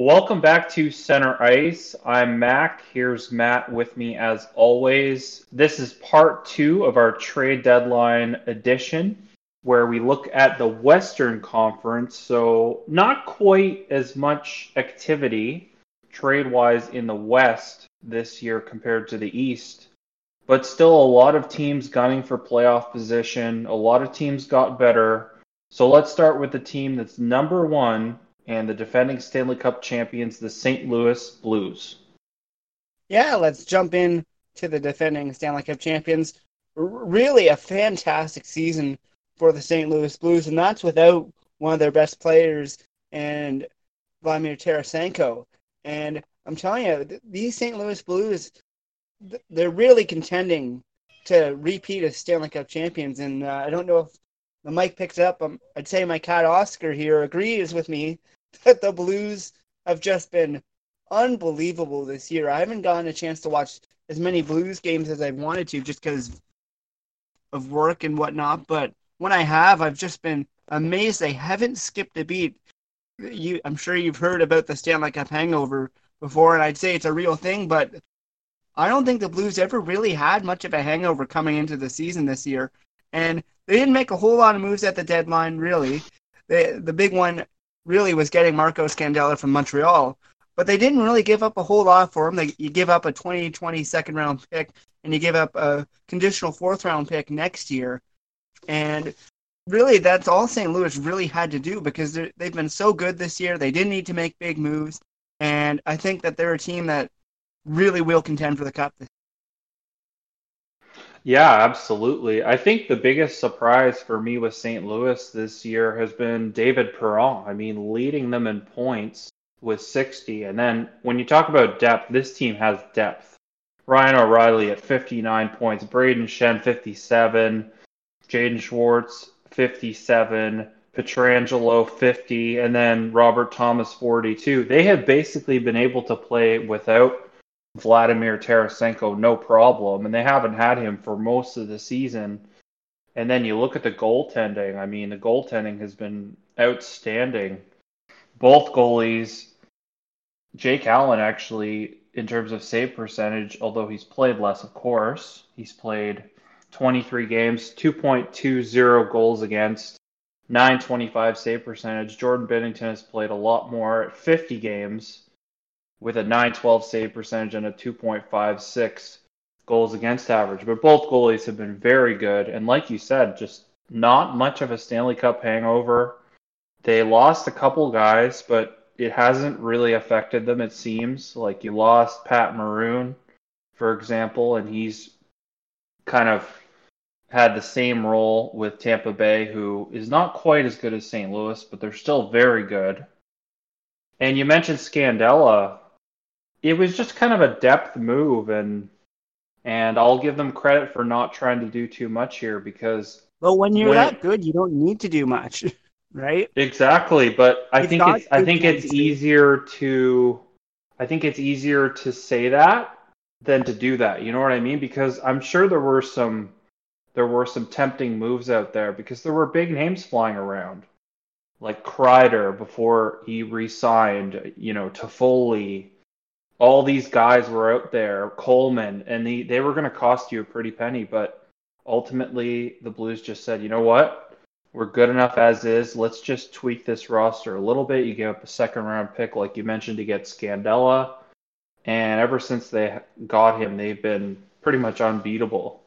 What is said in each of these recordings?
Welcome back to Center Ice. I'm Mac. Here's Matt with me as always. This is part two of our trade deadline edition where we look at the Western Conference. So, not quite as much activity trade wise in the West this year compared to the East, but still a lot of teams gunning for playoff position. A lot of teams got better. So, let's start with the team that's number one and the defending Stanley Cup champions, the St. Louis Blues. Yeah, let's jump in to the defending Stanley Cup champions. R- really a fantastic season for the St. Louis Blues, and that's without one of their best players and Vladimir Tarasenko. And I'm telling you, these St. Louis Blues, they're really contending to repeat as Stanley Cup champions. And uh, I don't know if the mic picks up. Um, I'd say my cat Oscar here agrees with me that the Blues have just been unbelievable this year. I haven't gotten a chance to watch as many Blues games as I wanted to just because of work and whatnot. But when I have, I've just been amazed. They haven't skipped a beat. You, I'm sure you've heard about the Stanley Cup hangover before, and I'd say it's a real thing. But I don't think the Blues ever really had much of a hangover coming into the season this year, and they didn't make a whole lot of moves at the deadline. Really, they, the big one really was getting Marco Scandella from Montreal. But they didn't really give up a whole lot for him. They, you give up a 2020 second round pick and you give up a conditional fourth round pick next year. And really, that's all St. Louis really had to do because they've been so good this year. They didn't need to make big moves. And I think that they're a team that really will contend for the cup yeah, absolutely. I think the biggest surprise for me with St. Louis this year has been David Perron. I mean, leading them in points with 60. And then when you talk about depth, this team has depth. Ryan O'Reilly at 59 points, Brayden Schenn 57, Jaden Schwartz 57, Pietrangelo 50, and then Robert Thomas 42. They have basically been able to play without Vladimir Tarasenko no problem, and they haven't had him for most of the season. And then you look at the goaltending. I mean, the goaltending has been outstanding. Both goalies, Jake Allen actually, in terms of save percentage, although he's played less, of course, he's played 23 games, 2.20 goals against, 925 save percentage. Jordan Binnington has played a lot more at 50 games with a 912 save percentage and a 2.56 goals against average. But both goalies have been very good. And like you said, just not much of a Stanley Cup hangover. They lost a couple guys, but it hasn't really affected them, it seems. Like you lost Pat Maroon, for example, and he's kind of had the same role with Tampa Bay, who is not quite as good as St. Louis, but they're still very good. And you mentioned Scandella it was just kind of a depth move and and I'll give them credit for not trying to do too much here because But when you're when that it, good, you don't need to do much, right? Exactly, but I think it's I think it's easier to I think it's easier to say that than to do that. You know what I mean? Because I'm sure there were some there were some tempting moves out there because there were big names flying around. Like Kreider before he re-signed, you know, Toffoli, all these guys were out there, Coleman, and the, they were going to cost you a pretty penny. But ultimately, the Blues just said, you know what? We're good enough as is. Let's just tweak this roster a little bit. You give up a second round pick, like you mentioned, to get Scandella. And ever since they got him, they've been pretty much unbeatable.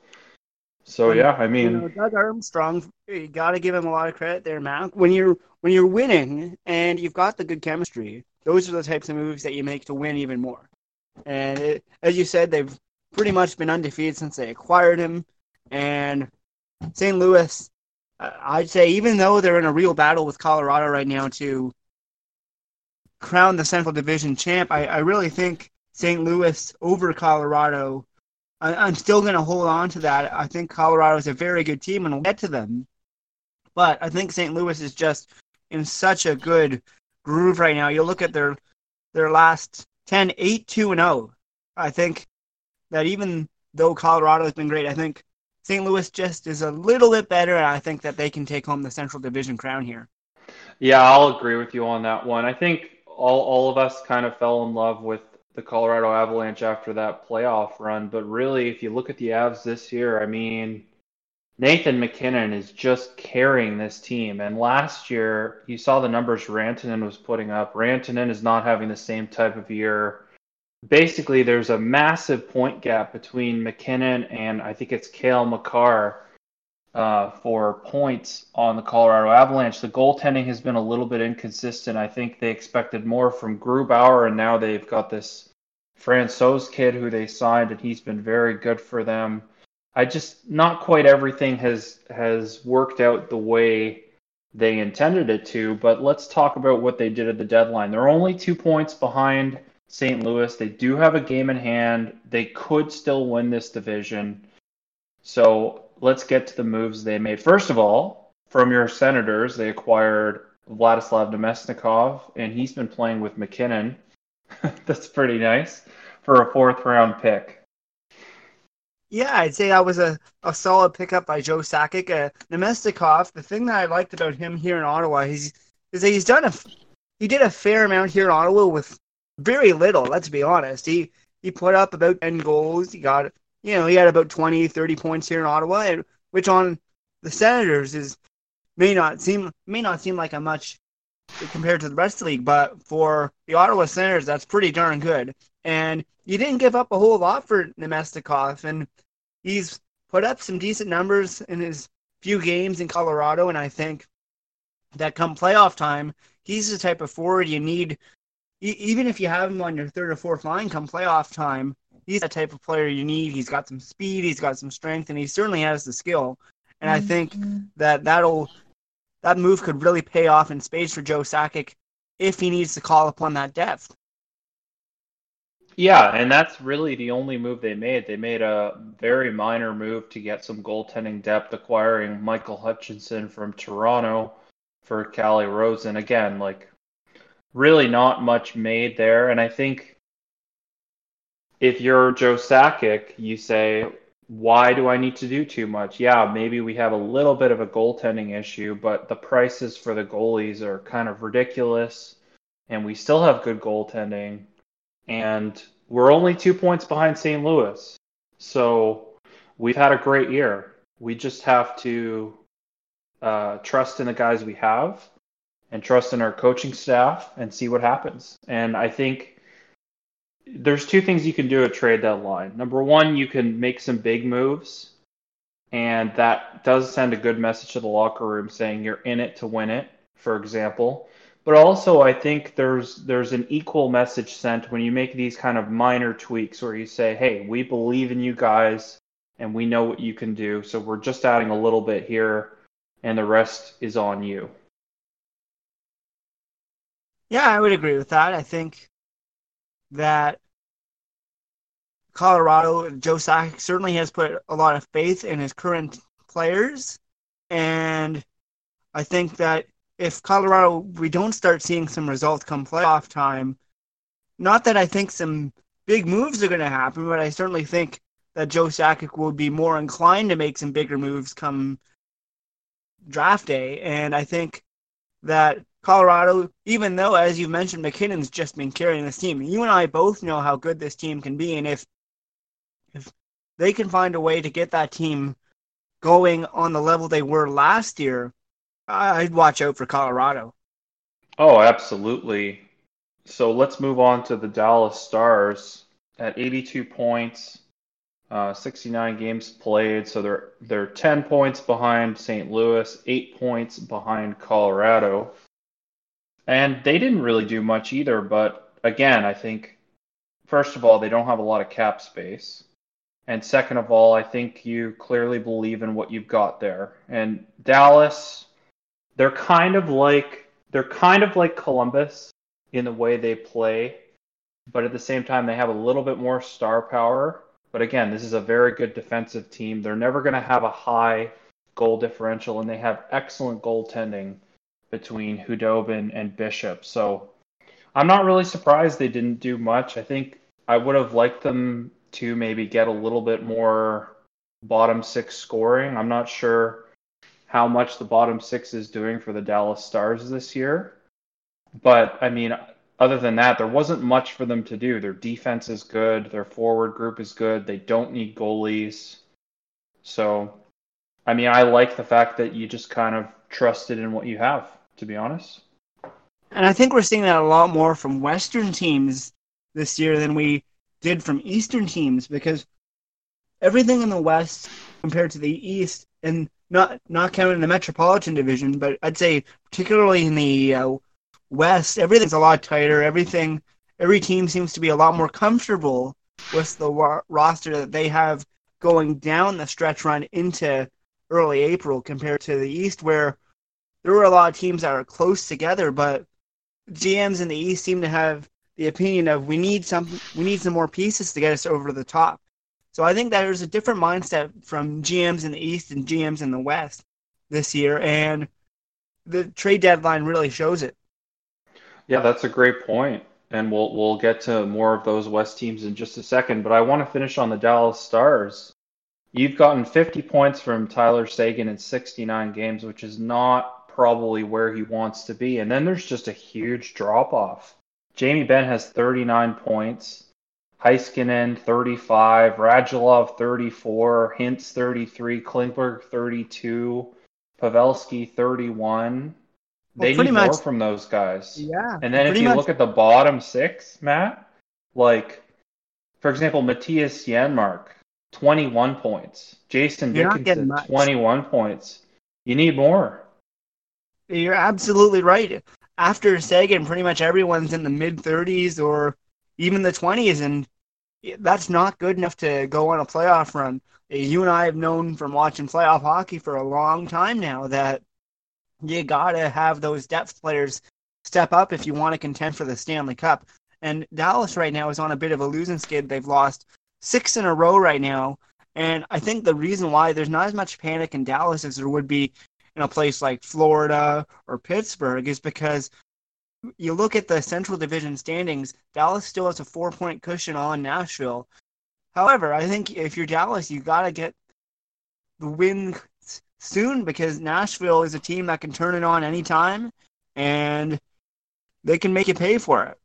So yeah, I mean, you know, Doug Armstrong, you got to give him a lot of credit there, man. When you're when you're winning and you've got the good chemistry, those are the types of moves that you make to win even more. And it, as you said, they've pretty much been undefeated since they acquired him. And St. Louis, I'd say, even though they're in a real battle with Colorado right now to crown the Central Division champ, I, I really think St. Louis over Colorado. I, am still going to hold on to that. I think Colorado is a very good team and we'll get to them. But I think St. Louis is just in such a good groove right now. You look at their their last 10, 8, 2 and 0. I think that even though Colorado has been great, I think St. Louis just is a little bit better, and I think that they can take home the Central Division crown here. Yeah, I'll agree with you on that one. I think all all of us kind of fell in love with the Colorado Avalanche after that playoff run, but really, if you look at the Avs this year, I mean, Nathan MacKinnon is just carrying this team. And last year, you saw the numbers Rantanen was putting up. Rantanen is not having the same type of year. Basically, there's a massive point gap between MacKinnon and I think it's Cale Makar uh, for points on the Colorado Avalanche. The goaltending has been a little bit inconsistent. I think they expected more from Grubauer, and now they've got this Francouz kid who they signed, and he's been very good for them. I just not quite everything has has worked out the way they intended it to. But let's talk about what they did at the deadline. They're only two points behind St. Louis. They do have a game in hand. They could still win this division. So let's get to the moves they made. First of all, from your Senators, they acquired Vladislav Namestnikov, and he's been playing with MacKinnon. That's pretty nice for a fourth round pick. Yeah, I'd say that was a, a solid pickup by Joe Sakic. Uh, Namestnikov, the thing that I liked about him here in Ottawa is, is that he's done a he did a fair amount here in Ottawa with very little. Let's be honest. He he put up about ten goals. He got you know, he had about 20, 30 points here in Ottawa, and, which on the Senators is may not seem may not seem like a much compared to the rest of the league, but for the Ottawa Senators, that's pretty darn good. And you didn't give up a whole lot for Namestnikov, and he's put up some decent numbers in his few games in Colorado, and I think that come playoff time, he's the type of forward you need. even if you have him on your third or fourth line come playoff time, he's the type of player you need. He's got some speed, he's got some strength, and he certainly has the skill. And I think mm-hmm. that that'll that move could really pay off in spades for Joe Sakic if he needs to call upon that depth. Yeah, and that's really the only move they made. They made a very minor move to get some goaltending depth, acquiring Michael Hutchinson from Toronto for Calle Rosen. Again, like really not much made there. And I think if you're Joe Sakic, you say, why do I need to do too much? Yeah, maybe we have a little bit of a goaltending issue, but the prices for the goalies are kind of ridiculous, and we still have good goaltending, and we're only two points behind St. Louis. So we've had a great year. We just have to uh, trust in the guys we have and trust in our coaching staff and see what happens. And I think there's two things you can do at trade deadline. Number one, you can make some big moves, and that does send a good message to the locker room saying you're in it to win it, for example. But also, I think there's there's an equal message sent when you make these kind of minor tweaks where you say, "Hey, we believe in you guys, and we know what you can do. So we're just adding a little bit here, and the rest is on you." Yeah, I would agree with that. I think that Colorado, Joe Sakic certainly has put a lot of faith in his current players. And I think that if Colorado, we don't start seeing some results come playoff time, not that I think some big moves are going to happen, but I certainly think that Joe Sakic will be more inclined to make some bigger moves come draft day. And I think that Colorado, even though, as you mentioned, MacKinnon's just been carrying this team. You and I both know how good this team can be, and if if they can find a way to get that team going on the level they were last year, I'd watch out for Colorado. Oh, absolutely. So let's move on to the Dallas Stars at 82 points, uh, 69 games played. So they're they're 10 points behind St. Louis, eight points behind Colorado. And they didn't really do much either, but again, I think first of all, they don't have a lot of cap space. And second of all, I think you clearly believe in what you've got there. And Dallas, they're kind of like they're kind of like Columbus in the way they play, but at the same time they have a little bit more star power. But again, this is a very good defensive team. They're never going to have a high goal differential and they have excellent goaltending between Khudobin and Bishop. So I'm not really surprised they didn't do much. I think I would have liked them to maybe get a little bit more bottom six scoring. I'm not sure how much the bottom six is doing for the Dallas Stars this year. But I mean, other than that, there wasn't much for them to do. Their defense is good, their forward group is good. They don't need goalies. So, I mean, I like the fact that you just kind of trusted in what you have, to be honest. And I think we're seeing that a lot more from Western teams this year than we did from Eastern teams because everything in the West compared to the East, and not not counting the Metropolitan Division, but I'd say particularly in the uh, West, everything's a lot tighter. Everything, every team seems to be a lot more comfortable with the wa- roster that they have going down the stretch run into early April compared to the East, where there were a lot of teams that are close together, but GMs in the East seem to have the opinion of we need some we need some more pieces to get us over the top. So I think that there's a different mindset from GMs in the East and GMs in the West this year, and the trade deadline really shows it. Yeah, that's a great point, and we'll we'll get to more of those West teams in just a second. But I want to finish on the Dallas Stars. You've gotten 50 points from Tyler Seguin in 69 games, which is not probably where he wants to be. And then there's just a huge drop off. Jamie Benn has 39 points. Heiskanen 35, Radulov 34, Hintz 33, Klingberg 32, Pavelski 31. Well, they need much, more from those guys. Yeah. And then if you much. look at the bottom six, Matt, like for example, Mattias Janmark, 21 points. Jason Dickinson, 21 points. You need more. You're absolutely right. After Seguin, pretty much everyone's in the mid 30s or even the 20s, and that's not good enough to go on a playoff run. Uh, you and I have known from watching playoff hockey for a long time now that you gotta have those depth players step up if you want to contend for the Stanley Cup. And Dallas right now is on a bit of a losing skid. They've lost six in a row right now. And I think the reason why there's not as much panic in Dallas as there would be in a place like Florida or Pittsburgh is because you look at the Central Division standings, Dallas still has a four point cushion on Nashville. However, I think if you're Dallas, you got to get the win soon because Nashville is a team that can turn it on anytime and they can make you pay for it.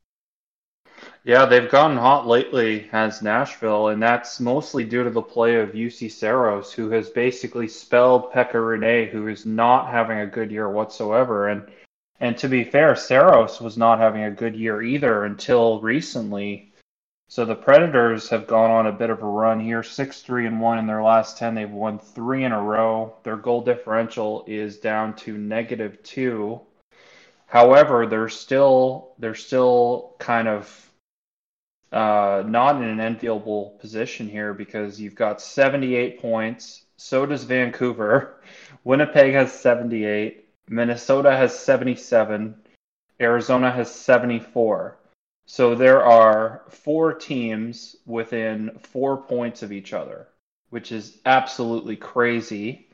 Yeah, they've gotten hot lately as Nashville, and that's mostly due to the play of Juuse Saros, who has basically spelled Pekka Rinne, who is not having a good year whatsoever. And and to be fair, Saros was not having a good year either until recently. So the Predators have gone on a bit of a run here, six three and one in their last ten. They've won three in a row. Their goal differential is down to negative two. However, they're still they're still kind of uh, not in an enviable position here because you've got 78 points. So does Vancouver. Winnipeg has 78. Minnesota has 77. Arizona has 74. So there are four teams within four points of each other, which is absolutely crazy.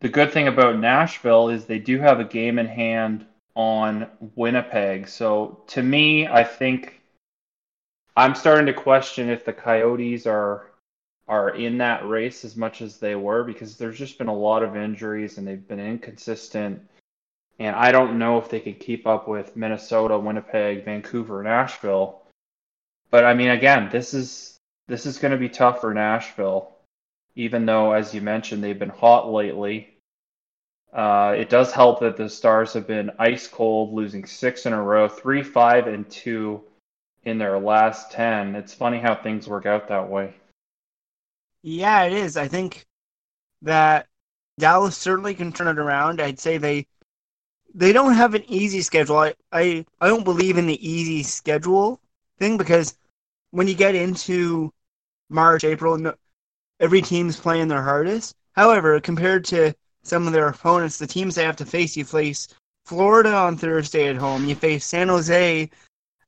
The good thing about Nashville is they do have a game in hand on Winnipeg. So to me, I think I'm starting to question if the Coyotes are are in that race as much as they were because there's just been a lot of injuries and they've been inconsistent. And I don't know if they can keep up with Minnesota, Winnipeg, Vancouver, Nashville. But I mean, again, this is this is going to be tough for Nashville, even though, as you mentioned, they've been hot lately. Uh, it does help that the Stars have been ice cold, losing six in a row, three, five, and two in their last 10. It's funny how things work out that way. Yeah, it is. I think that Dallas certainly can turn it around. I'd say they they don't have an easy schedule. I, I, I don't believe in the easy schedule thing because when you get into March, April, every team's playing their hardest. However, compared to some of their opponents, the teams they have to face, you face Florida on Thursday at home, you face San Jose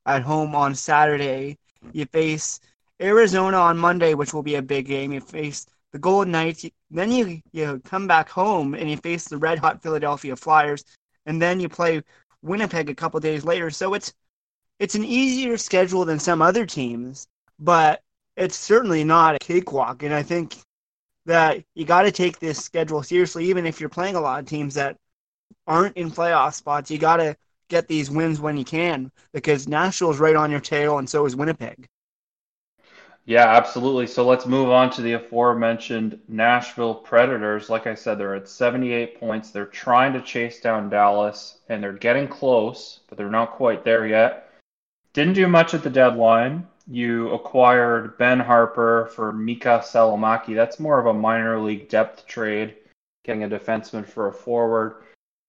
at home on Saturday. You face Arizona on Monday, which will be a big game. You face the Golden Knights. Then you, you come back home and you face the red hot Philadelphia Flyers. And then you play Winnipeg a couple days later. So it's it's an easier schedule than some other teams, but it's certainly not a cakewalk. And I think that you got to take this schedule seriously, even if you're playing a lot of teams that aren't in playoff spots. You got to get these wins when you can because Nashville's right on your tail, and so is Winnipeg. Yeah, absolutely. So let's move on to the aforementioned Nashville Predators. Like I said, they're at 78 points. They're trying to chase down Dallas, and they're getting close, but they're not quite there yet. Didn't do much at the deadline. You acquired Ben Harpur for Miikka Salomaki. That's more of a minor league depth trade, getting a defenseman for a forward.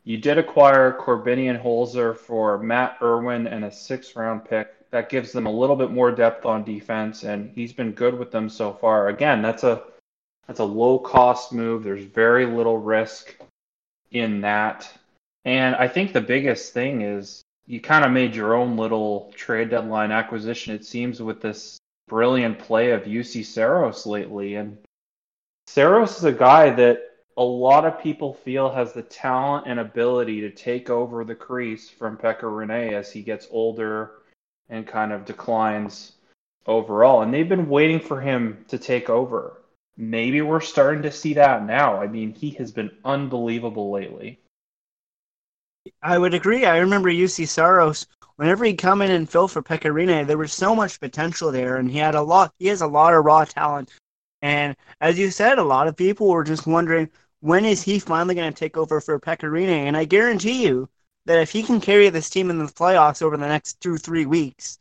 You did acquire Korbinian Holzer for Matt Irwin and a six round pick. That gives them a little bit more depth on defense, and he's been good with them so far. Again, that's a that's a low cost move. There's very little risk in that. And I think the biggest thing is you kind of made your own little trade deadline acquisition, it seems, with this brilliant play of Juuse Saros lately. And Saros is a guy that a lot of people feel has the talent and ability to take over the crease from Pekka Rinne as he gets older and kind of declines overall. And they've been waiting for him to take over. Maybe we're starting to see that now. I mean, he has been unbelievable lately. I would agree. I remember Juuse Saros. Whenever he'd come in and fill for Pekka Rinne, there was so much potential there, and he had a lot. He has a lot of raw talent. And as you said, a lot of people were just wondering when is he finally going to take over for Pekka Rinne. And I guarantee you that if he can carry this team in the playoffs over the next two three weeks,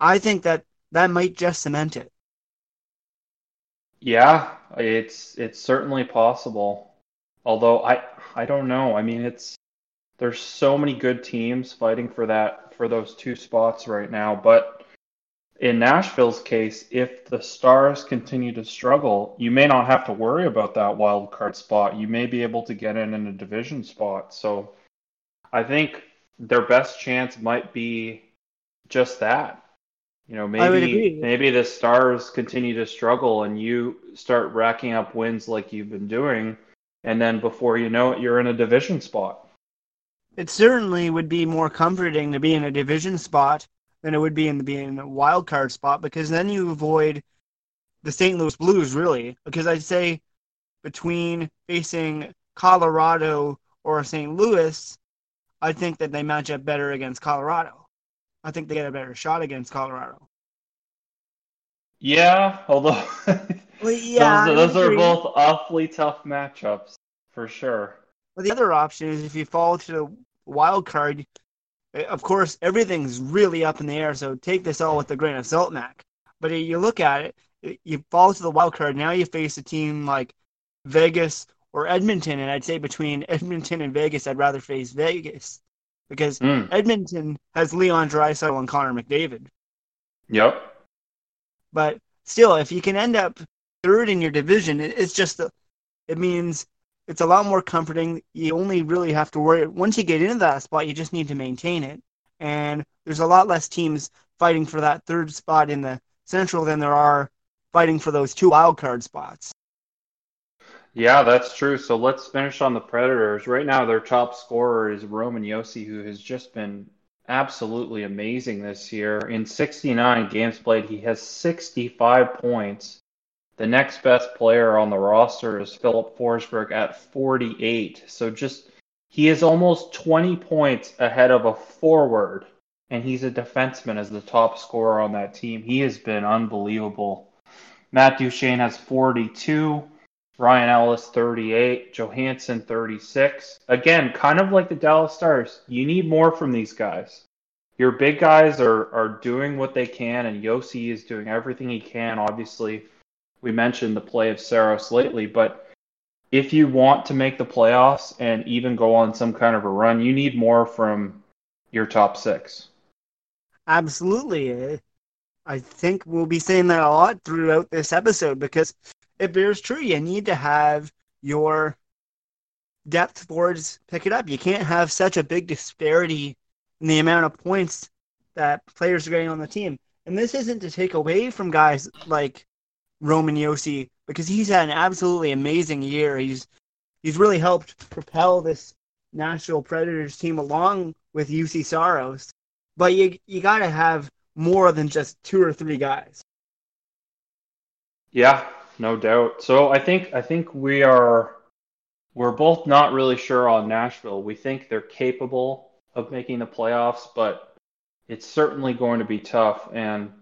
I think that that might just cement it. Yeah, it's it's certainly possible. Although I I don't know. I mean, it's there's so many good teams fighting for that for those two spots right now. But in Nashville's case, if the Stars continue to struggle, you may not have to worry about that wild card spot. You may be able to get in in a division spot. So I think their best chance might be just that. You know, maybe maybe the Stars continue to struggle and you start racking up wins like you've been doing, and then before you know it, you're in a division spot it certainly would be more comforting to be in a division spot than it would be in being a wild card spot because then you avoid the St. Louis Blues really. Because I'd say between facing Colorado or St. Louis, I think that they match up better against Colorado. I think they get a better shot against Colorado. Yeah, although well, yeah, those, those are both awfully tough matchups for sure. Well, the other option is if you fall to the wild card, eh, of course, everything's really up in the air. So take this all with a grain of salt, Mac. But you look at it, eh, you fall to the wild card. Now you face a team like Vegas or Edmonton, and I'd say between Edmonton and Vegas, I'd rather face Vegas because mm. Edmonton has Leon Draisaitl and Connor McDavid. Yep. But still, if you can end up third in your division, it's just it means it's a lot more comforting. You only really have to worry once you get into that spot, you just need to maintain it. And there's a lot less teams fighting for that third spot in the Central than there are fighting for those two wild card spots. Yeah, that's true. So let's finish on the Predators. Right now, their top scorer is Roman Josi, who has just been absolutely amazing this year. In 69 games played, he has 65 points the next best player on the roster is Filip Forsberg at 48. So just he is almost 20 points ahead of a forward, and he's a defenseman as the top scorer on that team. He has been unbelievable. Matt Duchene has 42. Ryan Ellis 38, Johansen 36. Again, kind of like the Dallas Stars, you need more from these guys. Your big guys are are doing what they can, and Josi is doing everything he can. Obviously, we mentioned the play of Saros lately, but if you want to make the playoffs and even go on some kind of a run, you need more from your top six. Absolutely. I think we'll be saying that a lot throughout this episode because it bears true. You need to have your depth forwards pick it up. You can't have such a big disparity in the amount of points that players are getting on the team. And this isn't to take away from guys like Roman Josi because he's had an absolutely amazing year. He's he's really helped propel this Nashville Predators team along with Juuse Saros. But you you got to have more than just two or three guys. Yeah, no doubt. So I think I think we are we're both not really sure on Nashville. We think they're capable of making the playoffs, but it's certainly going to be tough. And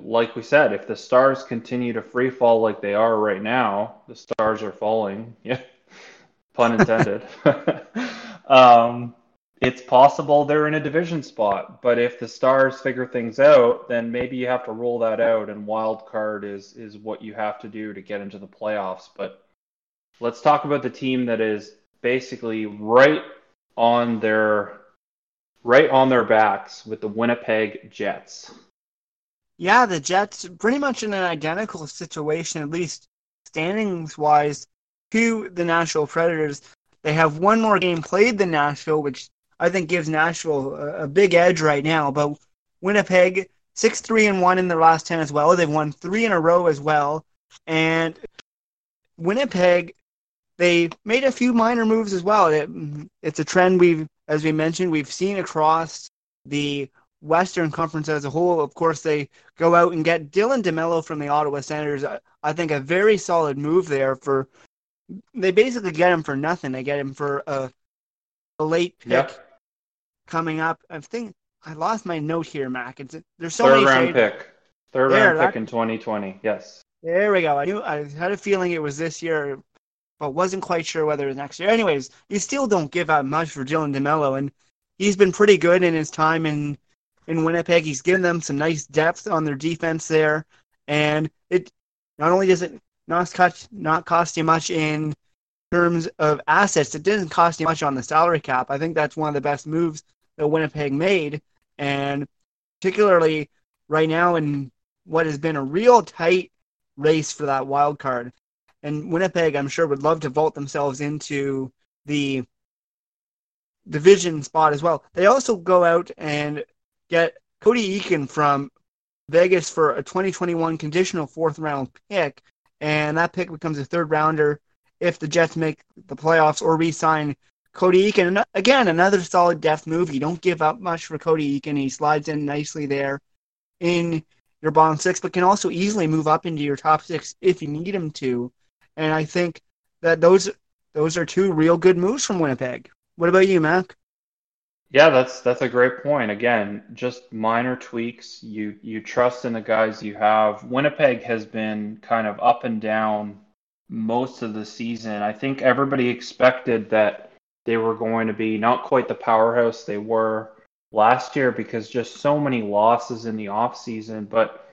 like we said, if the stars continue to free fall like they are right now, the stars are falling. Yeah, pun intended. um, it's possible they're in a division spot, but if the stars figure things out, then maybe you have to roll that out, and wild card is is what you have to do to get into the playoffs. But let's talk about the team that is basically right on their right on their backs with the Winnipeg Jets. Yeah, the Jets pretty much in an identical situation, at least standings wise, to the Nashville Predators. They have one more game played than Nashville, which I think gives Nashville a, a big edge right now. But Winnipeg, six three and one in their last ten as well. They've won three in a row as well, and Winnipeg, they made a few minor moves as well. It, it's a trend we've, as we mentioned, we've seen across the Western Conference as a whole. Of course, they go out and get Dylan DeMelo from the Ottawa Senators. I think a very solid move there for. They basically get him for nothing. They get him for a, a late pick yep coming up. I think I lost my note here, Mac. It's there's so third many round pick, third there, round that, pick in 2020. Yes. There we go. I knew I had a feeling it was this year, but wasn't quite sure whether it was next year. Anyways, you still don't give up much for Dylan DeMelo, and he's been pretty good in his time in in Winnipeg. He's given them some nice depth on their defense there, and it not only does it not cost not cost you much in terms of assets, it didn't cost you much on the salary cap. I think that's one of the best moves that Winnipeg made, and particularly right now in what has been a real tight race for that wild card. And Winnipeg, I'm sure, would love to vault themselves into the division spot as well. They also go out and get Cody Eakin from Vegas for a 2021 conditional fourth round pick, and that pick becomes a third rounder if the Jets make the playoffs or re-sign Cody Eakin. Again, another solid depth move. You don't give up much for Cody Eakin. He slides in nicely there in your bottom six, but can also easily move up into your top six if you need him to. And I think that those those are two real good moves from Winnipeg. What about you, Mac? Yeah, that's that's a great point. Again, just minor tweaks. You you trust in the guys you have. Winnipeg has been kind of up and down most of the season. I think everybody expected that they were going to be not quite the powerhouse they were last year because just so many losses in the off season. But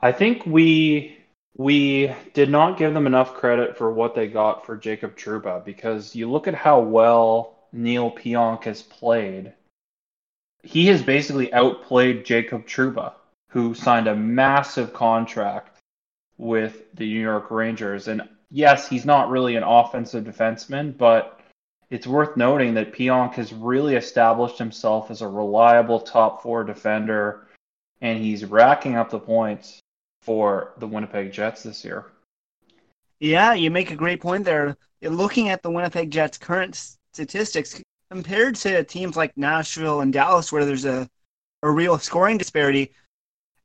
I think we we did not give them enough credit for what they got for Jacob Trouba because you look at how well Neil Pionk has played. He has basically outplayed Jacob Trouba, who signed a massive contract with the New York Rangers. And yes, he's not really an offensive defenseman, but it's worth noting that Pionk has really established himself as a reliable top four defender, and he's racking up the points for the Winnipeg Jets this year. Yeah, you make a great point there. Looking at the Winnipeg Jets' current statistics compared to teams like Nashville and Dallas, where there's a, a real scoring disparity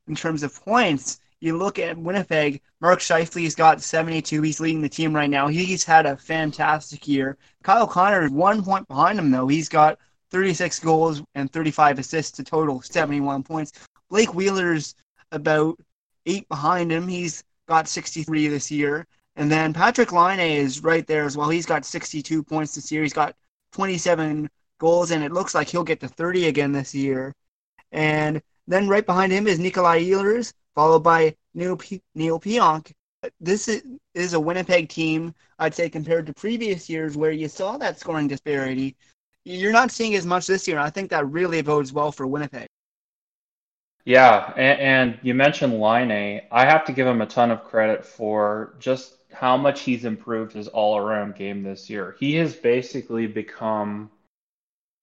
in terms of points, you look at Winnipeg, Mark Scheifele's got 72. He's leading the team right now. He's had a fantastic year. Kyle Connor is one point behind him, though. He's got 36 goals and 35 assists to total 71 points. Blake Wheeler's about eight behind him. He's got 63 this year. And then Patrik Laine is right there as well. He's got 62 points this year. He's got 27 goals, and it looks like he'll get to 30 again this year. And then right behind him is Nikolai Ehlers followed by Neil, Neil Pionk. This is, is a Winnipeg team, I'd say, compared to previous years where you saw that scoring disparity. You're not seeing as much this year, I think that really bodes well for Winnipeg. Yeah, and, and you mentioned Laine. I have to give him a ton of credit for just how much he's improved his all around game this year. He has basically become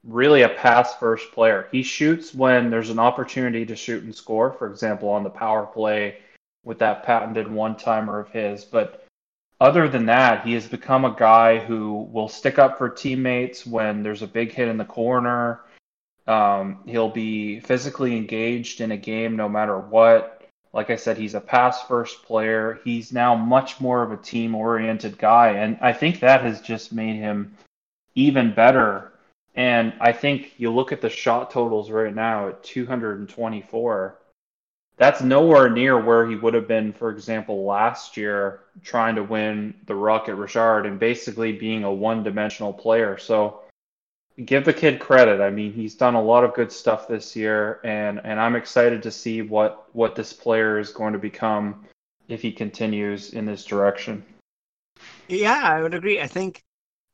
really a pass first player. He shoots when there's an opportunity to shoot and score, for example, on the power play with that patented one timer of his. But other than that, he has become a guy who will stick up for teammates when there's a big hit in the corner. Um, he'll be physically engaged in a game no matter what. Like I said, he's a pass first player. He's now much more of a team oriented guy. And I think that has just made him even better And I think you look at the shot totals right now at 224. That's nowhere near where he would have been, for example, last year trying to win the Rocket Richard and basically being a one dimensional player. So give the kid credit. I mean, he's done a lot of good stuff this year, and, and I'm excited to see what, what this player is going to become if he continues in this direction. Yeah, I would agree. I think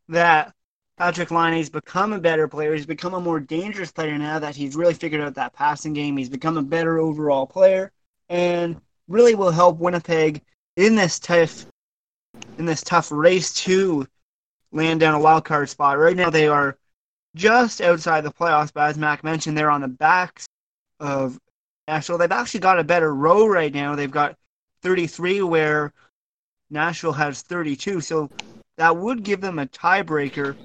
that Patrik Laine's become a better player. He's become a more dangerous player now that he's really figured out that passing game. He's become a better overall player and really will help Winnipeg in this tough in this tough race to land down a wild card spot. Right now they are just outside the playoffs, but as Mac mentioned, they're on the backs of Nashville. They've actually got a better row right now. They've got 33 where Nashville has 32. So that would give them a tiebreaker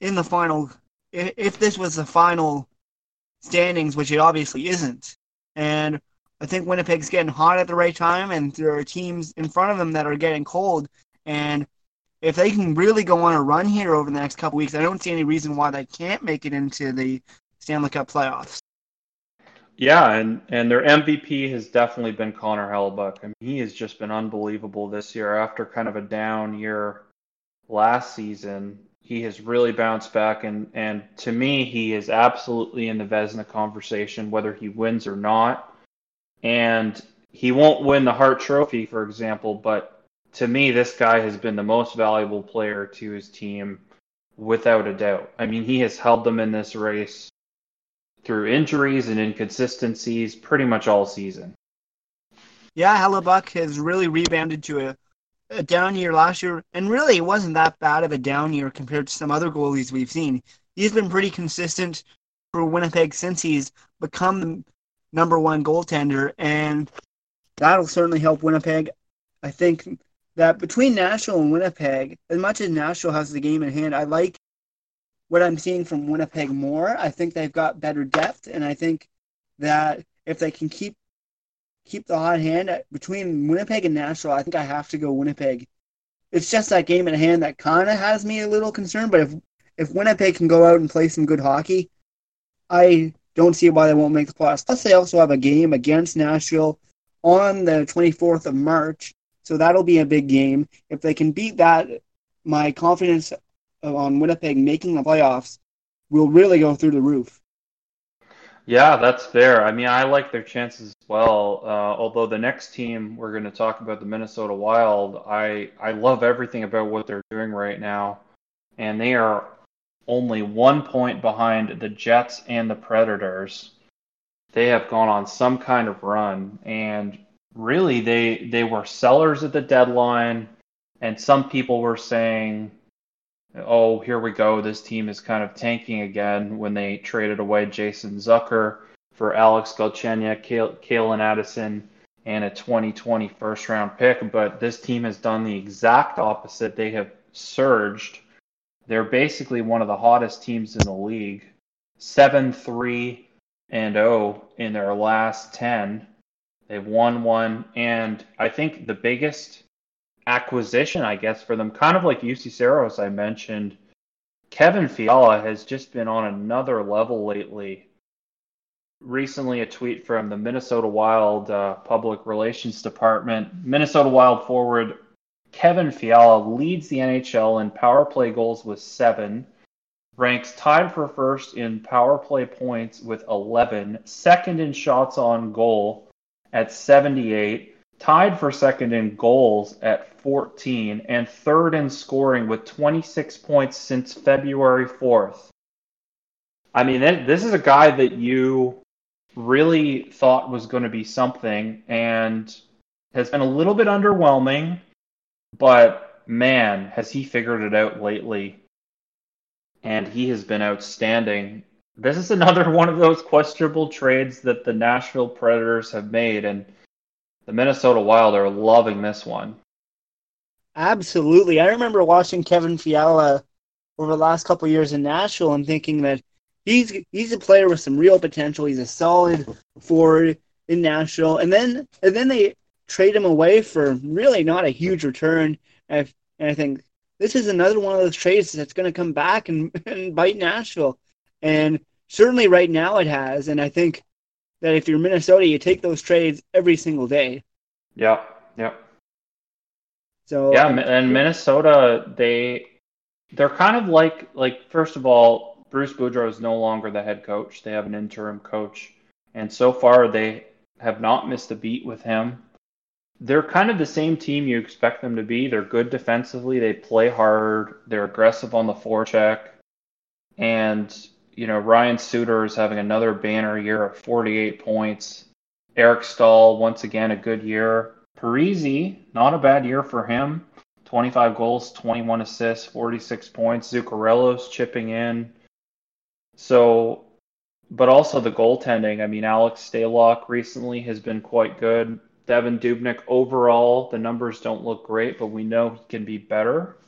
in the final, if this was the final standings, which it obviously isn't. And I think Winnipeg's getting hot at the right time, and there are teams in front of them that are getting cold. And if they can really go on a run here over the next couple weeks, I don't see any reason why they can't make it into the Stanley Cup playoffs. Yeah, and, and their MVP has definitely been Connor Hellebuyck. I mean, he has just been unbelievable this year after kind of a down year last season he has really bounced back and and to me he is absolutely in the Vezina conversation whether he wins or not. And he won't win the Hart Trophy for example but to me this guy has been the most valuable player to his team without a doubt. I mean he has held them in this race through injuries and inconsistencies pretty much all season. Yeah Hellebuyck has really rebounded to a a down year last year, and really it wasn't that bad of a down year compared to some other goalies we've seen. He's been pretty consistent for Winnipeg since he's become the number one goaltender, and that'll certainly help Winnipeg. I think that between Nashville and Winnipeg, as much as Nashville has the game in hand, I like what I'm seeing from Winnipeg more. I think they've got better depth, and I think that if they can keep keep the hot hand between Winnipeg and Nashville. I think I have to go Winnipeg. It's just that game in hand that kind of has me a little concerned. But if if Winnipeg can go out and play some good hockey, I don't see why they won't make the playoffs. Plus, they also have a game against Nashville on the 24th of March, so that'll be a big game. If they can beat that, my confidence on Winnipeg making the playoffs will really go through the roof. Yeah, that's fair. I mean, I like their chances as well. Uh, although the next team we're going to talk about, the Minnesota Wild, I I love everything about what they're doing right now, and they are only one point behind the Jets and the Predators. They have gone on some kind of run, and really, they they were sellers at the deadline, and some people were saying oh, here we go. This team is kind of tanking again when they traded away Jason Zucker for Alex Galchenyuk, Calen Addison, and a 2020 first round pick. But this team has done the exact opposite. They have surged. They're basically one of the hottest teams in the league. 7 3 and 0 in their last 10. They've won one. And I think the biggest acquisition, I guess, for them. Kind of like Juuse Saros, I mentioned. Kevin Fiala has just been on another level lately. Recently, a tweet from the Minnesota Wild uh, Public Relations Department. Minnesota Wild forward Kevin Fiala leads the NHL in power play goals with seven, ranks tied for first in power play points with 11, second in shots on goal at 78, tied for second in goals at 14, and third in scoring with 26 points since February 4th. I mean, this is a guy that you really thought was going to be something and has been a little bit underwhelming, but man, has he figured it out lately. And he has been outstanding. This is another one of those questionable trades that the Nashville Predators have made. And the Minnesota Wild are loving this one. Absolutely. I remember watching Kevin Fiala over the last couple years in Nashville and thinking that he's he's a player with some real potential. He's a solid forward in Nashville, and then and then they trade him away for really not a huge return. And I think this is another one of those trades that's going to come back and, and bite Nashville. And certainly right now it has. And I think that if you're Minnesota, you take those trades every single day. Yeah, yeah. So yeah, and Minnesota, they they're kind of like like first of all, Bruce Boudreau is no longer the head coach. They have an interim coach, and so far they have not missed a beat with him. They're kind of the same team you expect them to be. They're good defensively. They play hard. They're aggressive on the forecheck, and you know, Ryan Suter is having another banner year of 48 points. Eric Staal, once again, a good year. Parise, not a bad year for him. 25 goals, 21 assists, 46 points. Zuccarello's chipping in. So, but also the goaltending. I mean, Alex Stalock recently has been quite good. Devin Dubnyk, overall, the numbers don't look great, but we know he can be better.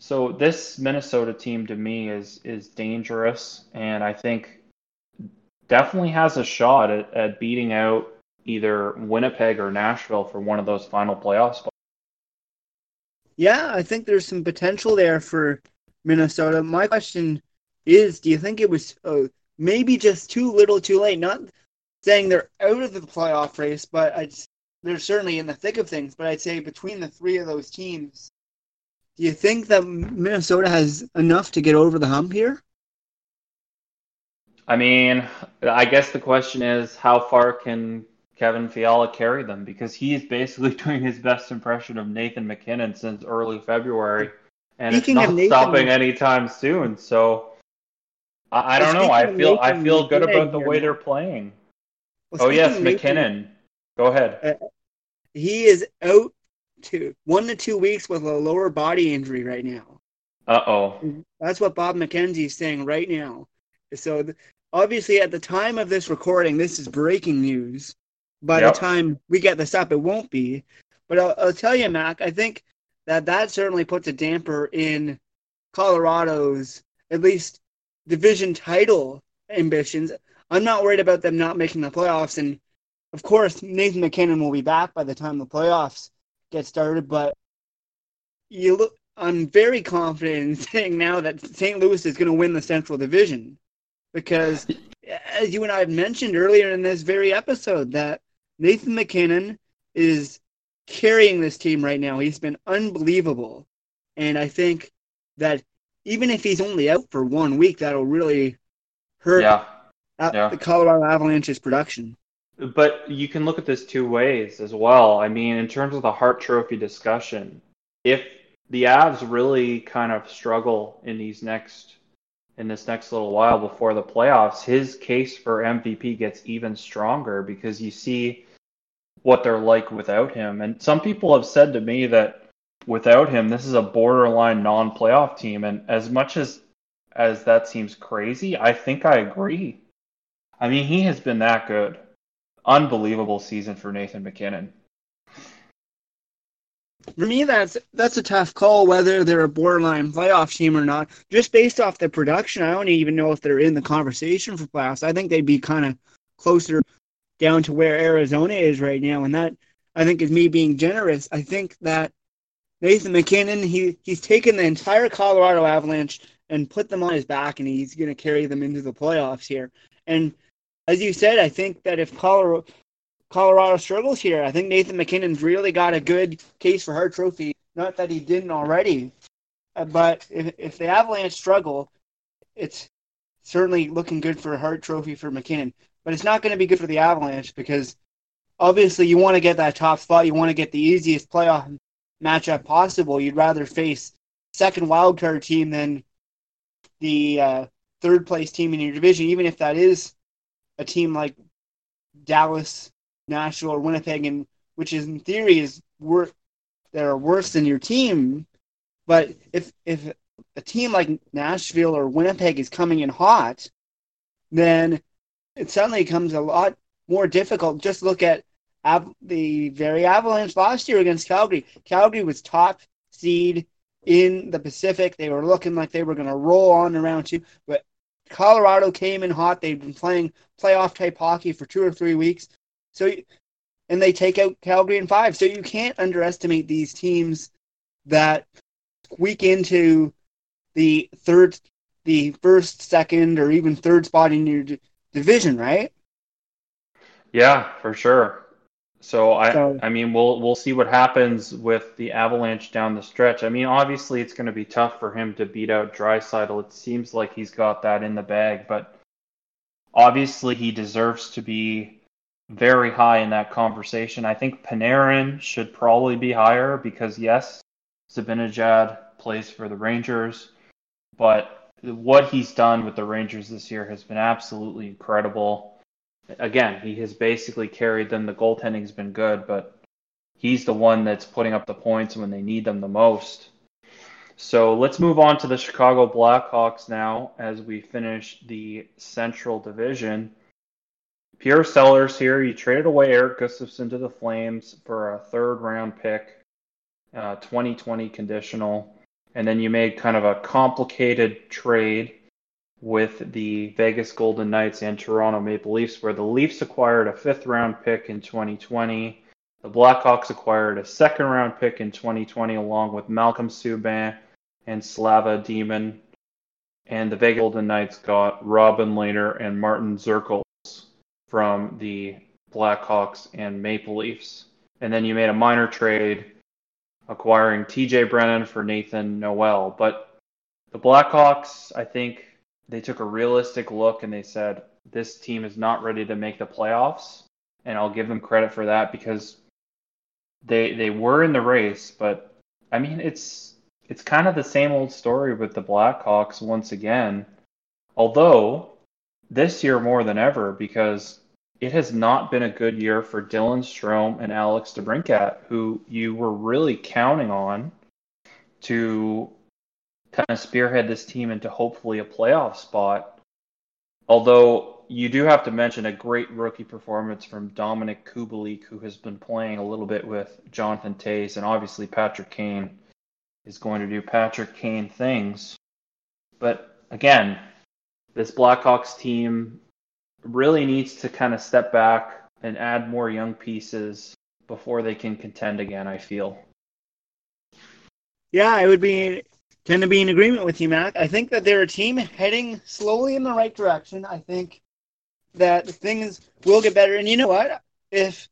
So this Minnesota team to me is is dangerous, and I think definitely has a shot at, at beating out either Winnipeg or Nashville for one of those final playoff spots. Yeah, I think there's some potential there for Minnesota. My question is, do you think it was uh, maybe just too little, too late? Not saying they're out of the playoff race, but I'd, they're certainly in the thick of things. But I'd say between the three of those teams, do you think that Minnesota has enough to get over the hump here? I mean, I guess the question is how far can Kevin Fiala carry them? Because he's basically doing his best impression of Nathan MacKinnon since early February, and Speaking it's not Nathan, stopping anytime soon. So I, I don't know. I feel I feel good about the way they're playing. Well, oh yes, MacKinnon. Go ahead. Uh, he is out two, one to two weeks with a lower body injury right now. Uh oh. That's what Bob McKenzie is saying right now. So obviously, at the time of this recording, this is breaking news. By yep. the time we get this up, it won't be. But I'll, I'll tell you, Mac, I think that that certainly puts a damper in Colorado's at least division title ambitions. I'm not worried about them not making the playoffs, and of course, Nathan MacKinnon will be back by the time the playoffs get started, but you look. I'm very confident in saying now that St. Louis is going to win the Central Division because, as you and I have mentioned earlier in this very episode, that Nathan MacKinnon is carrying this team right now. He's been unbelievable, and I think that even if he's only out for one week, that'll really hurt yeah. Yeah. the Colorado Avalanche's production. But you can look at this two ways as well. I mean, in terms of the Hart Trophy discussion, if the Avs really kind of struggle in these next in this next little while before the playoffs, his case for MVP gets even stronger because you see what they're like without him. And some people have said to me that without him, this is a borderline non-playoff team. And as much as as that seems crazy, I think I agree. I mean, he has been that good unbelievable season for Nathan MacKinnon. For me, that's that's a tough call whether they're a borderline playoff team or not. Just based off the production, I don't even know if they're in the conversation for playoffs. I think they'd be kind of closer down to where Arizona is right now, and that I think is me being generous. I think that Nathan MacKinnon he he's taken the entire Colorado Avalanche and put them on his back, and he's going to carry them into the playoffs here. And as you said, I think that if Colorado, Colorado struggles here, I think Nathan MacKinnon's really got a good case for Hart Trophy. Not that he didn't already, uh, but if, if the Avalanche struggle, it's certainly looking good for a Hart Trophy for MacKinnon. But it's not going to be good for the Avalanche because obviously you want to get that top spot. You want to get the easiest playoff matchup possible. You'd rather face second wildcard team than the uh, third place team in your division, even if that is a team like Dallas, Nashville, or Winnipeg, and which is in theory is worth that are worse than your team. But if if a team like Nashville or Winnipeg is coming in hot, then it suddenly becomes a lot more difficult. Just look at Av- the very Avalanche last year against Calgary. Calgary was top seed in the Pacific. They were looking like they were going to roll on around two, but Colorado came in hot. They've been playing playoff type hockey for two or three weeks. So, and they take out Calgary in five. So you can't underestimate these teams that squeak into the third, the first, second, or even third spot in your d- division, right? Yeah, for sure. So I, So- I mean, we'll we'll see what happens with the Avalanche down the stretch. I mean, obviously it's going to be tough for him to beat out Draisaitl. It seems like he's got that in the bag, but obviously he deserves to be very high in that conversation. I think Panarin should probably be higher because yes, Zibanejad plays for the Rangers, but what he's done with the Rangers this year has been absolutely incredible again, he has basically carried them. The goaltending's been good, but he's the one that's putting up the points when they need them the most. So let's move on to the Chicago Blackhawks now as we finish the Central Division. Pierre Sellers here, you traded away Erik Gustafsson to the Flames for a third round pick, uh, 2020 conditional, and then you made kind of a complicated trade with the Vegas Golden Knights and Toronto Maple Leafs, where the Leafs acquired a fifth round pick in 2020. The Blackhawks acquired a second round pick in 2020 along with Malcolm Subban and Slava Demin. And the Vegas Golden Knights got Robin Lehner and Martins Dzierkals from the Blackhawks and Maple Leafs. And then you made a minor trade acquiring TJ Brennan for Nathan Noel. But the Blackhawks, I think, they took a realistic look and they said this team is not ready to make the playoffs and I'll give them credit for that because they they were in the race but I mean it's it's kind of the same old story with the Blackhawks once again although this year more than ever because it has not been a good year for Dylan Strome and Alex DeBrincat who you were really counting on to kind of spearhead this team into hopefully a playoff spot. Although you do have to mention a great rookie performance from Dominik Kubalik, who has been playing a little bit with Jonathan Toews, and obviously Patrick Kane is going to do Patrick Kane things. But again, this Blackhawks team really needs to kind of step back and add more young pieces before they can contend again, I feel. Yeah, it would be tend to be in agreement with you, Matt. I think that they're a team heading slowly in the right direction. I think that things will get better. And you know what? If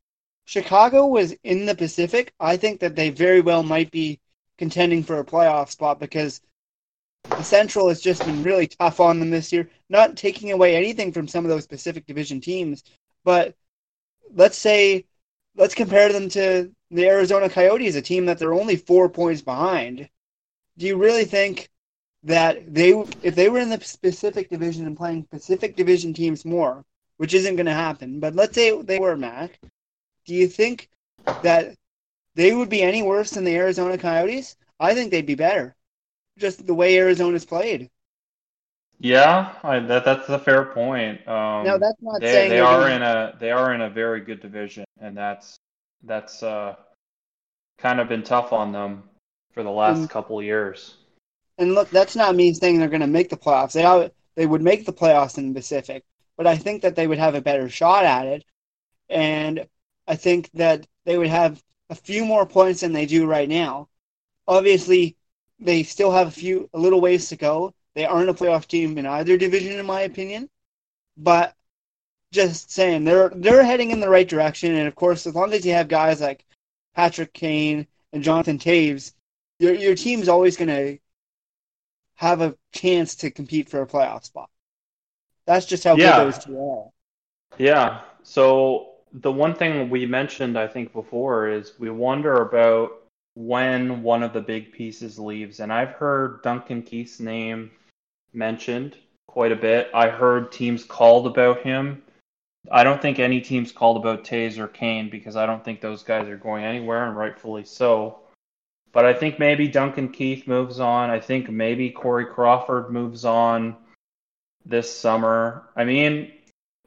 Chicago was in the Pacific, I think that they very well might be contending for a playoff spot because the Central has just been really tough on them this year. Not taking away anything from some of those Pacific Division teams, but let's say let's compare them to the Arizona Coyotes, a team that they're only four points behind. Do you really think that they, if they were in the Pacific Division and playing Pacific Division teams more, which isn't going to happen, but let's say they were, Mac, do you think that they would be any worse than the Arizona Coyotes? I think they'd be better. Just the way Arizona's played. Yeah, I, that that's a fair point. Um, Now that's not they saying they are gonna- in a they are in a very good division, and that's that's uh, kind of been tough on them for the last Mm. couple years. And look, that's not me saying they're going to make the playoffs. They they would make the playoffs in the Pacific, but I think that they would have a better shot at it, and I think that they would have a few more points than they do right now. Obviously, they still have a few a little ways to go. They aren't a playoff team in either division, in my opinion, but just saying they're they're heading in the right direction. And of course, as long as you have guys like Patrick Kane and Jonathan Toews, your your team's always going to have a chance to compete for a playoff spot. That's just how Yeah. good those two are. Yeah. So the one thing we mentioned, I think, before is we wonder about when one of the big pieces leaves. And I've heard Duncan Keith's name mentioned quite a bit. I heard teams called about him. I don't think any teams called about Toews or Kane because I don't think those guys are going anywhere, and rightfully so. But I think maybe Duncan Keith moves on. I think maybe Corey Crawford moves on this summer. I mean,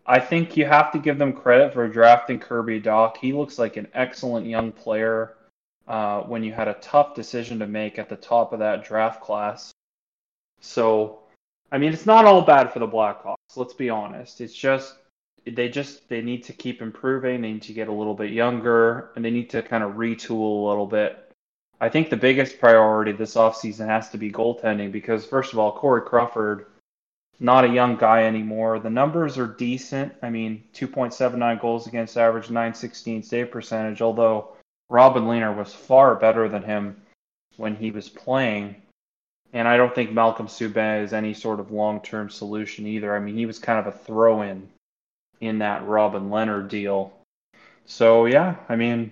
I think you have to give them credit for drafting Kirby Dach. He looks like an excellent young player uh, when you had a tough decision to make at the top of that draft class. So, I mean, it's not all bad for the Blackhawks. Let's be honest. It's just they just they need to keep improving. They need to get a little bit younger, and they need to kind of retool a little bit. I think the biggest priority this offseason has to be goaltending because, first of all, Corey Crawford, not a young guy anymore. The numbers are decent. I mean, 2.79 goals against average, 916 save percentage, although Robin Lehner was far better than him when he was playing. And I don't think Malcolm Subban is any sort of long term solution either. I mean, he was kind of a throw in in that Robin Lehner deal. So yeah, I mean,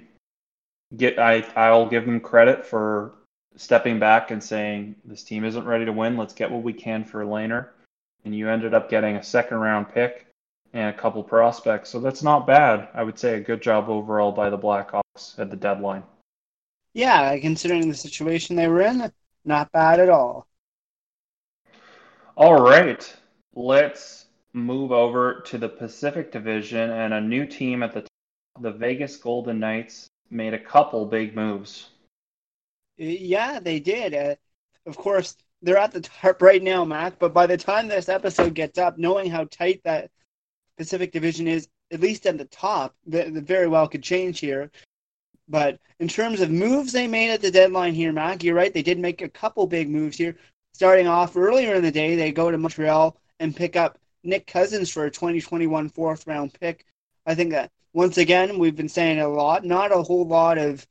get I I'll give them credit for stepping back and saying this team isn't ready to win. Let's get what we can for Lehner, and you ended up getting a second round pick and a couple prospects. So that's not bad. I would say a good job overall by the Blackhawks at the deadline. Yeah, considering the situation they were in, not bad at all. All right, let's move over to the Pacific Division and a new team at the top. The Vegas Golden Knights made a couple big moves. Yeah, they did. Uh, of course, they're at the top right now, Mac, but by the time this episode gets up, knowing how tight that Pacific Division is, at least at the top, that very well could change here. But in terms of moves they made at the deadline here, Mac, you're right. They did make a couple big moves here. Starting off earlier in the day, they go to Montreal and pick up Nick Cousins for a 2021 fourth round pick. I think that once again, we've been saying a lot, not a whole lot of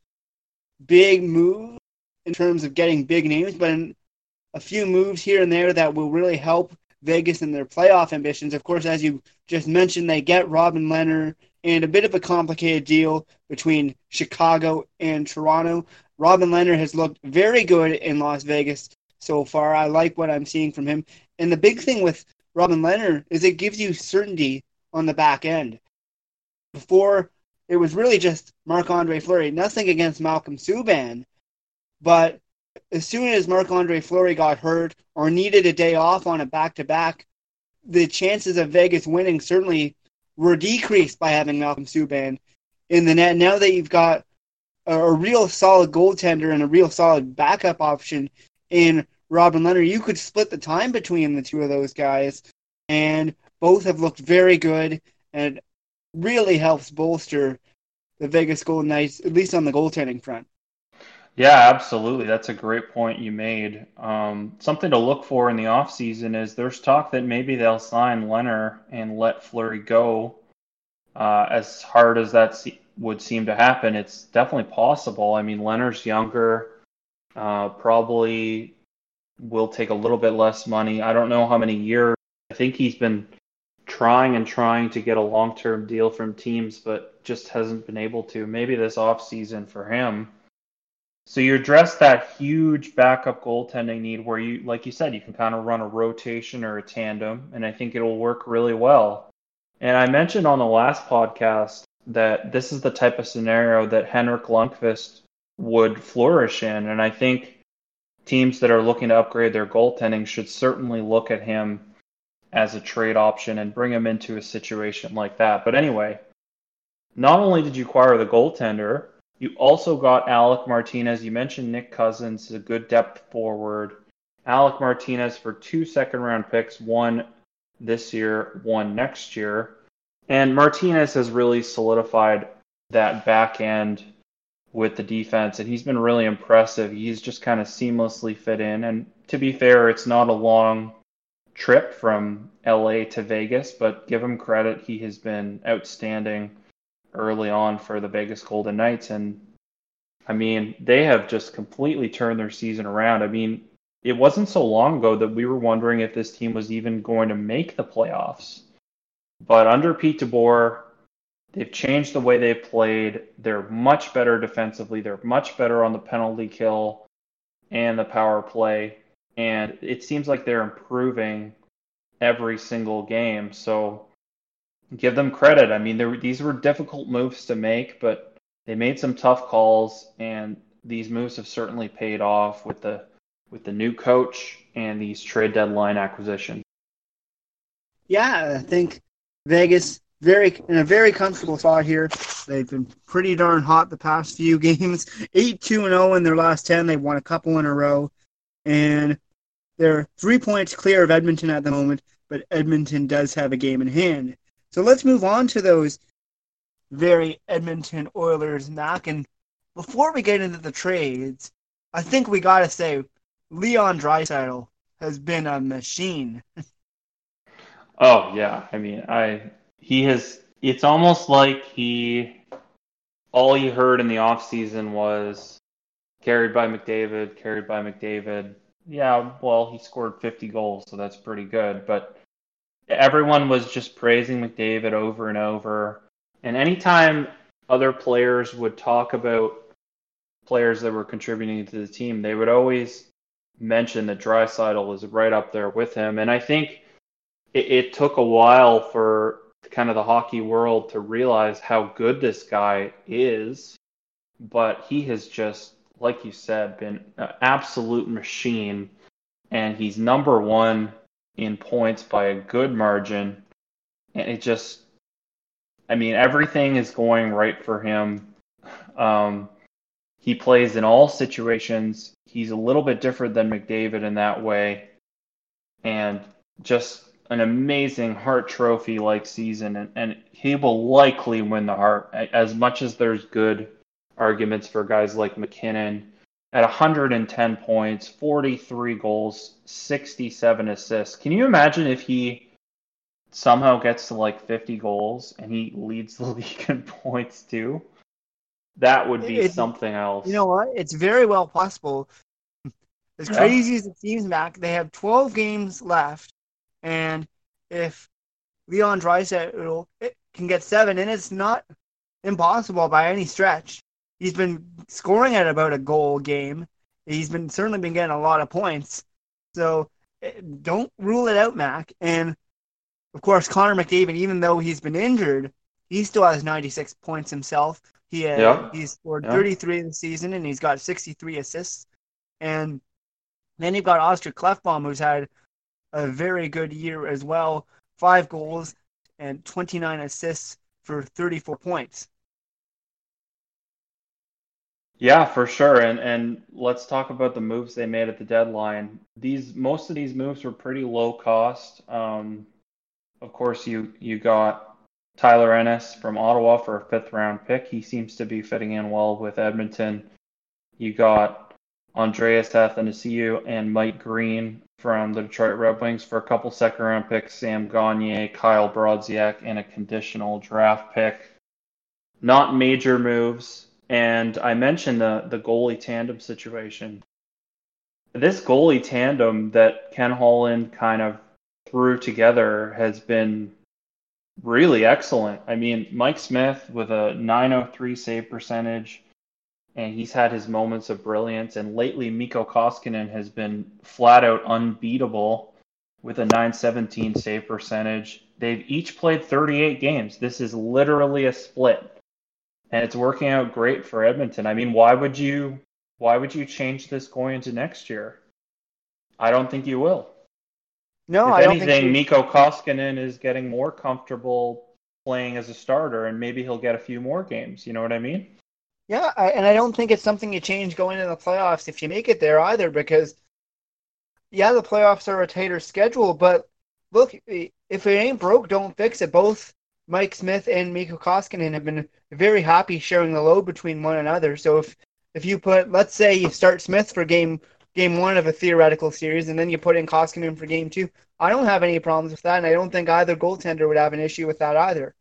big moves in terms of getting big names, but a few moves here and there that will really help Vegas in their playoff ambitions. Of course, as you just mentioned, they get Robin Lehner and a bit of a complicated deal between Chicago and Toronto. Robin Lehner has looked very good in Las Vegas so far. I like what I'm seeing from him. And the big thing with Robin Lehner is it gives you certainty on the back end. Before, it was really just Marc Andre Fleury. Nothing against Malcolm Subban, but as soon as Marc Andre Fleury got hurt or needed a day off on a back to back, the chances of Vegas winning certainly were decreased by having Malcolm Subban in the net. Now that you've got a, a real solid goaltender and a real solid backup option in Robin Lehner, you could split the time between the two of those guys, and both have looked very good and really helps bolster the Vegas Golden Knights, at least on the goaltending front. Yeah, absolutely. That's a great point you made. Um, something to look for in the offseason is there's talk that maybe they'll sign Lehner and let Fleury go. Uh, as hard as that se- would seem to happen, it's definitely possible. I mean, Lehner's younger, uh, probably will take a little bit less money. I don't know how many years. I think he's been trying and trying to get a long term deal from teams, but just hasn't been able to. Maybe this offseason for him. So you address that huge backup goaltending need where you, like you said, you can kind of run a rotation or a tandem, and I think it'll work really well. And I mentioned on the last podcast that this is the type of scenario that Henrik Lundqvist would flourish in, and I think teams that are looking to upgrade their goaltending should certainly look at him as a trade option and bring him into a situation like that. But anyway, not only did you acquire the goaltender, you also got Alec Martinez. You mentioned Nick Cousins is a good depth forward. Alec Martinez for two second round picks, one this year, one next year. And Martinez has really solidified that back end with the defense, and he's been really impressive. He's just kind of seamlessly fit in. And to be fair, it's not a long trip from LA to Vegas, but give him credit. He has been outstanding early on for the Vegas Golden Knights. And I mean, they have just completely turned their season around. I mean, it wasn't so long ago that we were wondering if this team was even going to make the playoffs. But under Pete DeBoer, They've changed the way they've played. They're much better defensively. They're much better on the penalty kill and the power play. And it seems like they're improving every single game. So give them credit. I mean, these were difficult moves to make, but they made some tough calls, and these moves have certainly paid off with the with the new coach and these trade deadline acquisitions. Yeah, I think Vegas very in a very comfortable spot here. They've been pretty darn hot the past few games. Eight two and zero oh in their last ten. They've won a couple in a row, and they're three points clear of Edmonton at the moment. But Edmonton does have a game in hand. So let's move on to those very Edmonton Oilers knock. And before we get into the trades, I think we gotta say Leon Draisaitl has been a machine. oh yeah, I mean, I he has. It's almost like he all he heard in the off season was carried by McDavid, carried by McDavid. Yeah, well, he scored 50 goals, so that's pretty good. But everyone was just praising McDavid over and over. And anytime other players would talk about players that were contributing to the team, they would always mention that Draisaitl was right up there with him. And I think it, it took a while for kind of the hockey world to realize how good this guy is. But he has just, like you said, been an absolute machine. And he's number one in points by a good margin. And it just, I mean, everything is going right for him. Um, he plays in all situations. He's a little bit different than McDavid in that way. And just an amazing Hart Trophy like season. And, and he will likely win the Hart as much as there's good arguments for guys like MacKinnon At 110 points, 43 goals, 67 assists. Can you imagine if he somehow gets to like 50 goals and he leads the league in points too? That would be it, something else. You know what? It's very well possible. As crazy as it seems, Mac, they have 12 games left, and if Leon Draisaitl eh, can get seven, and it's not impossible by any stretch. He's been scoring at about a goal game. He's been certainly been getting a lot of points. So eh, don't rule it out, Mac. And of course, Connor McDavid, even though he's been injured, he still has 96 points himself. He had, yeah. he's scored yeah. 33 in the season and he's got 63 assists. And then you've got Oscar Klefbom, who's had a very good year as well. Five goals and 29 assists for 34 points. Yeah, for sure. And and let's talk about the moves they made at the deadline. These most of these moves were pretty low cost. Um, of course, you you got Tyler Ennis from Ottawa for a fifth round pick. He seems to be fitting in well with Edmonton. You got Andreas Athanasiou and Mike Green from the Detroit Red Wings for a couple second round picks, Sam Gagner, Kyle Brodziak, and a conditional draft pick. Not major moves. And I mentioned the, the goalie tandem situation. This goalie tandem that Ken Holland kind of threw together has been really excellent. I mean, Mike Smith with a 903 save percentage, and he's had his moments of brilliance. And lately, Mikko Koskinen has been flat out unbeatable with a 917 save percentage. They've each played 38 games. This is literally a split, and it's working out great for Edmonton. I mean, why would you? Why would you change this going into next year? I don't think you will. No, if I anything, don't think Mikko Koskinen is getting more comfortable playing as a starter, and maybe he'll get a few more games. You know what I mean? Yeah, I, and I don't think it's something you change going into the playoffs if you make it there either, because yeah, the playoffs are a tighter schedule, but look, if it ain't broke, don't fix it. Both Mike Smith and Mikko Koskinen have been very happy sharing the load between one another. So if if you put, let's say you start Smith for game game one of a theoretical series, and then you put in Koskinen for game two. I don't have any problems with that, and I don't think either goaltender would have an issue with that either.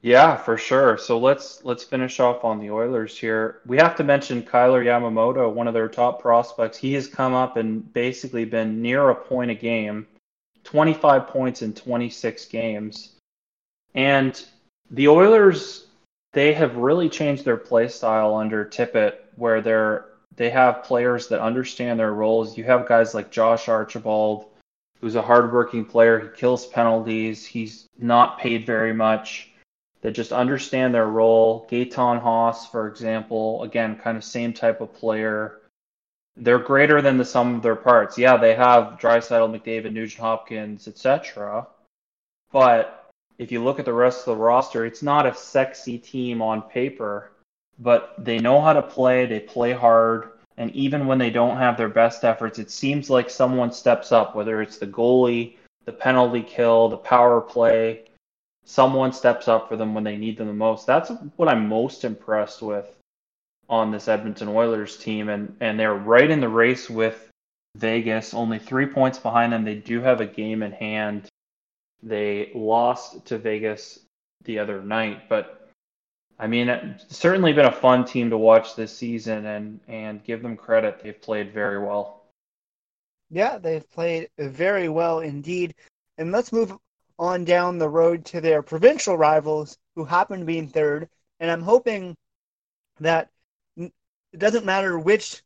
Yeah, for sure. So let's let's finish off on the Oilers here. We have to mention Kailer Yamamoto, one of their top prospects. He has come up and basically been near a point a game, 25 points in 26 games. And the Oilers, they have really changed their play style under Tippett, where they're they have players that understand their roles. You have guys like Josh Archibald, who's a hardworking player. He kills penalties. He's not paid very much. That just understand their role. Gaetan Haas, for example, again, kind of same type of player. They're greater than the sum of their parts. Yeah, they have Draisaitl, McDavid, Nugent Hopkins, etc. But if you look at the rest of the roster, it's not a sexy team on paper but they know how to play. They play hard. And even when they don't have their best efforts, it seems like someone steps up, whether it's the goalie, the penalty kill, the power play. Someone steps up for them when they need them the most. That's what I'm most impressed with on this Edmonton Oilers team, and and they're right in the race with Vegas, only three points behind them. They do have a game in hand. They lost to Vegas the other night, but I mean, it's certainly been a fun team to watch this season, and and give them credit, they've played very well. Yeah, they've played very well indeed. And let's move on down the road to their provincial rivals, who happen to be in third. And I'm hoping that it doesn't matter which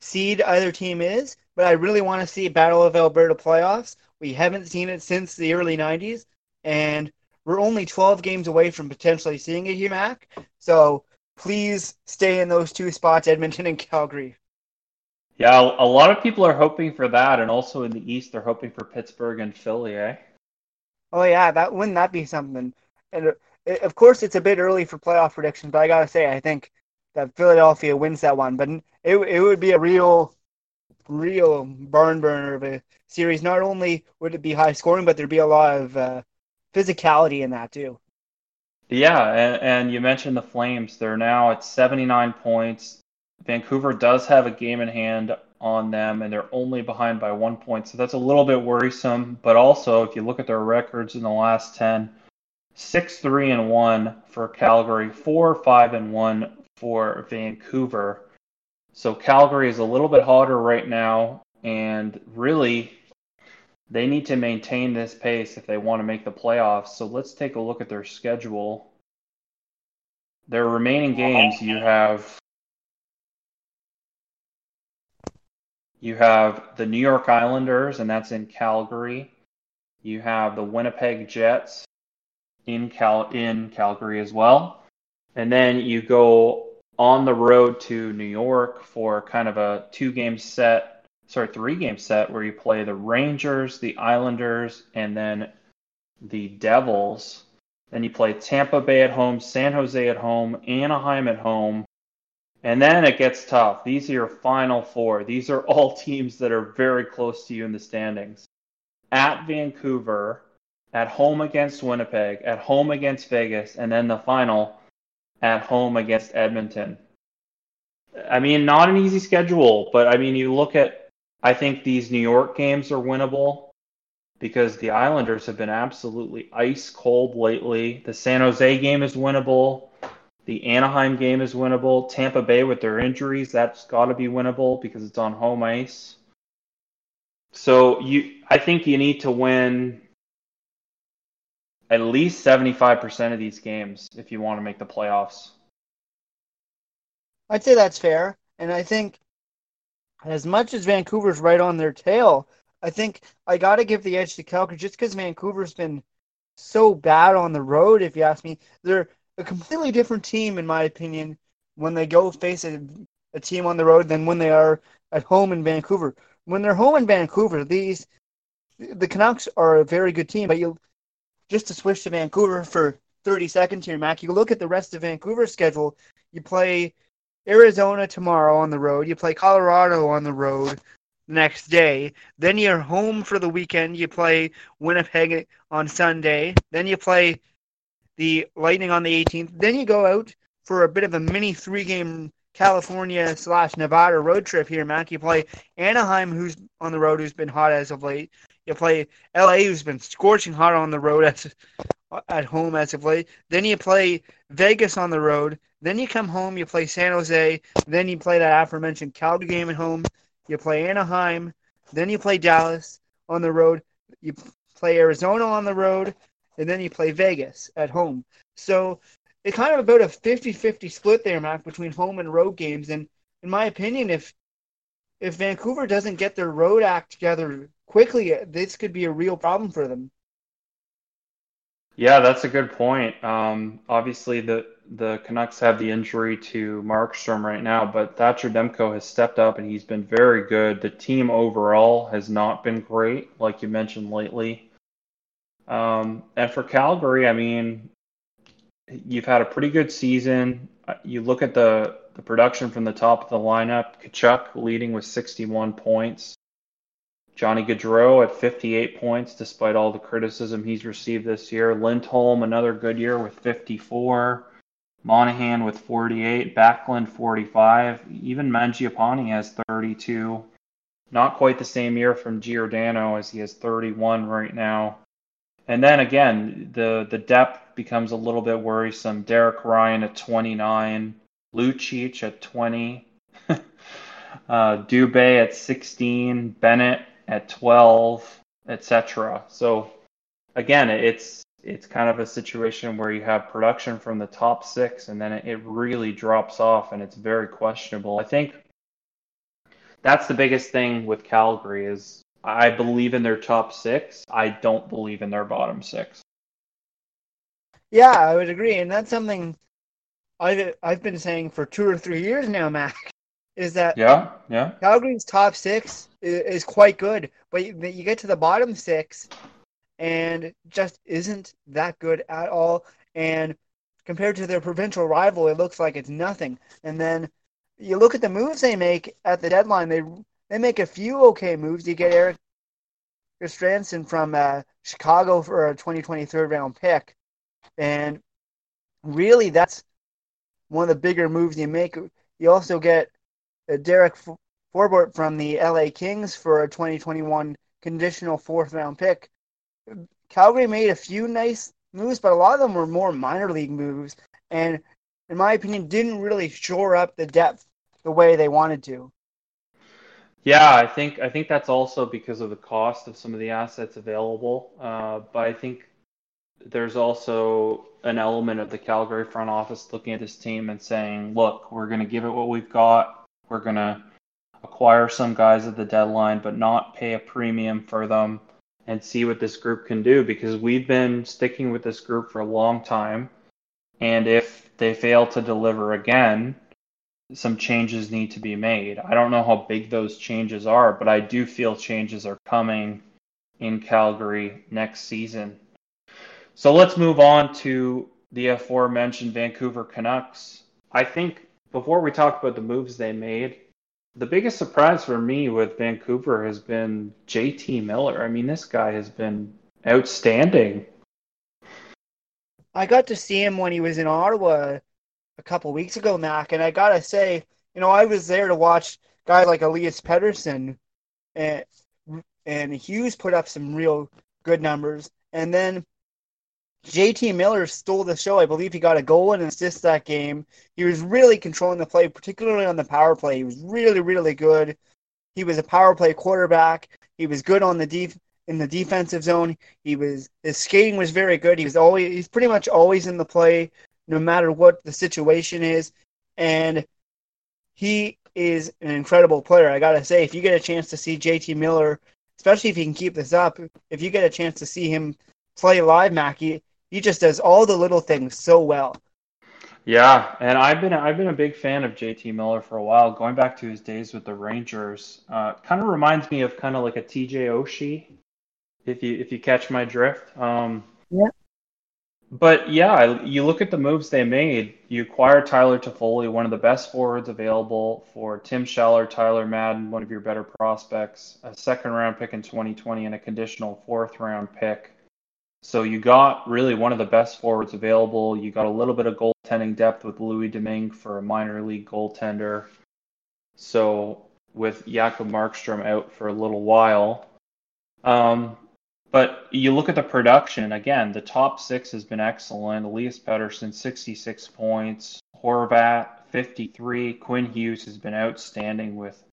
seed either team is, but I really want to see Battle of Alberta playoffs. We haven't seen it since the early 90s, and we're only 12 games away from potentially seeing it here, Mac. So please stay in those two spots, Edmonton and Calgary. Yeah, a lot of people are hoping for that, and also in the East, they're hoping for Pittsburgh and Philly, eh? Oh yeah, that wouldn't that be something? And it, of course, it's a bit early for playoff predictions, but I gotta say, I think that Philadelphia wins that one. But it it would be a real, real barn burner of a series. Not only would it be high scoring, but there'd be a lot of uh, physicality in that too. Yeah, and, and you mentioned the Flames. They're now at 79 points. Vancouver does have a game in hand on them, and they're only behind by one point. So that's a little bit worrisome. But also, if you look at their records in the last 10, 6 3 and 1 for Calgary, 4 5 and 1 for Vancouver. So Calgary is a little bit hotter right now, and really, they need to maintain this pace if they want to make the playoffs. So let's take a look at their schedule. Their remaining games, you have You have the New York Islanders, and that's in Calgary. You have the Winnipeg Jets in Cal in Calgary as well. And then you go on the road to New York for kind of a two game set, sorry, three game set where you play the Rangers, the Islanders, and then the Devils. Then you play Tampa Bay at home, San Jose at home, Anaheim at home, and then it gets tough. These are your final four. These are all teams that are very close to you in the standings. At Vancouver, at home against Winnipeg, at home against Vegas, and then the final at home against Edmonton. I mean, not an easy schedule, but I mean, you look at, I think these New York games are winnable because the Islanders have been absolutely ice cold lately. The San Jose game is winnable. The Anaheim game is winnable. Tampa Bay with their injuries, that's got to be winnable because it's on home ice. So you, I think you need to win at least 75% of these games if you want to make the playoffs. I'd say that's fair. And I think as much as Vancouver's right on their tail, I think I got to give the edge to Calgary just because Vancouver's been so bad on the road. If you ask me, they're a completely different team, in my opinion, when they go face a, a team on the road than when they are at home in Vancouver. When they're home in Vancouver, these the Canucks are a very good team, but you just to switch to Vancouver for 30 seconds here, Mac. You look at the rest of Vancouver's schedule. You play Arizona tomorrow on the road. You play Colorado on the road the next day. Then you're home for the weekend. You play Winnipeg on Sunday. Then you play the Lightning on the 18th. Then you go out for a bit of a mini three game California slash Nevada road trip here, Mac. You play Anaheim, who's on the road, who's been hot as of late. You play LA, who's been scorching hot on the road as, at home as of late. Then you play Vegas on the road. Then you come home, you play San Jose. Then you play that aforementioned Calgary game at home. You play Anaheim. Then you play Dallas on the road. You play Arizona on the road and then you play Vegas at home. So it's kind of about a 50-50 split there, Mac, between home and road games. And in my opinion, if if Vancouver doesn't get their road act together quickly, this could be a real problem for them. Yeah, that's a good point. Um, obviously, the the Canucks have the injury to Markstrom right now, but Thatcher Demko has stepped up and he's been very good. The team overall has not been great, like you mentioned lately. Um, and for Calgary, I mean, you've had a pretty good season. Uh, you look at the the production from the top of the lineup. Tkachuk leading with 61 points. Johnny Gaudreau at 58 points, despite all the criticism he's received this year. Lindholm, another good year with 54. Monahan with 48, Backlund 45, even Mangiapane has 32. Not quite the same year from Giordano as he has 31 right now. And then again, the the depth becomes a little bit worrisome. Derek Ryan at 29, Lucic at 20, uh, Dubé at 16, Bennett at 12, etc. So again, it's it's kind of a situation where you have production from the top six, and then it, really drops off, and it's very questionable. I think that's the biggest thing with Calgary is I believe in their top six. I don't believe in their bottom six. Yeah, I would agree, and that's something I've I've been saying for two or three years now, Mac. Is that yeah, yeah? Calgary's top six is, is quite good, but you, you get to the bottom six, and just isn't that good at all. And compared to their provincial rival, it looks like it's nothing. And then you look at the moves they make at the deadline. They they make a few okay moves. You get Erik Gudbranson from uh, Chicago for a 2023 round pick, and really that's one of the bigger moves you make. You also get Derek Forbort from the LA Kings for a 2021 conditional fourth round pick. Calgary made a few nice moves, but a lot of them were more minor league moves, and in my opinion, didn't really shore up the depth the way they wanted to. Yeah, I think I think that's also because of the cost of some of the assets available. Uh, but I think there's also an element of the Calgary front office looking at this team and saying, "Look, we're going to give it what we've got. We're going to acquire some guys at the deadline, but not pay a premium for them." and see what this group can do because we've been sticking with this group for a long time. And if they fail to deliver again, some changes need to be made. I don't know how big those changes are, but I do feel changes are coming in Calgary next season. So let's move on to the aforementioned Vancouver Canucks. I think before we talk about the moves they made, the biggest surprise for me with Vancouver has been JT Miller. I mean, this guy has been outstanding. I got to see him when he was in Ottawa a couple weeks ago, Mac, and I gotta say, you know, I was there to watch guys like Elias Pettersson and and Hughes put up some real good numbers, and then JT Miller stole the show. I believe he got a goal and assist that game. He was really controlling the play, particularly on the power play. He was really, really good. He was a power play quarterback. He was good on the def- in the defensive zone. He was his skating was very good. He was always he's pretty much always in the play, no matter what the situation is. And he is an incredible player. I gotta say, if you get a chance to see JT Miller, especially if he can keep this up, if you get a chance to see him play live, Mackie, he just does all the little things so well. Yeah, and I've been I've been a big fan of JT Miller for a while, going back to his days with the Rangers. Uh, kind of reminds me of kind of like a TJ Oshie, if you if you catch my drift. Um, yeah. But yeah, you look at the moves they made. You acquire Tyler Toffoli, one of the best forwards available for Tim Schaller, Tyler Madden, one of your better prospects, a second round pick in 2020, and a conditional fourth round pick so you got really one of the best forwards available. You got a little bit of goaltending depth with Louis Domingue for a minor league goaltender. So with Jacob Markstrom out for a little while. Um, but you look at the production, again, the top six has been excellent. Elias Pettersson, 66 points. Horvat, 53. Quinn Hughes has been outstanding with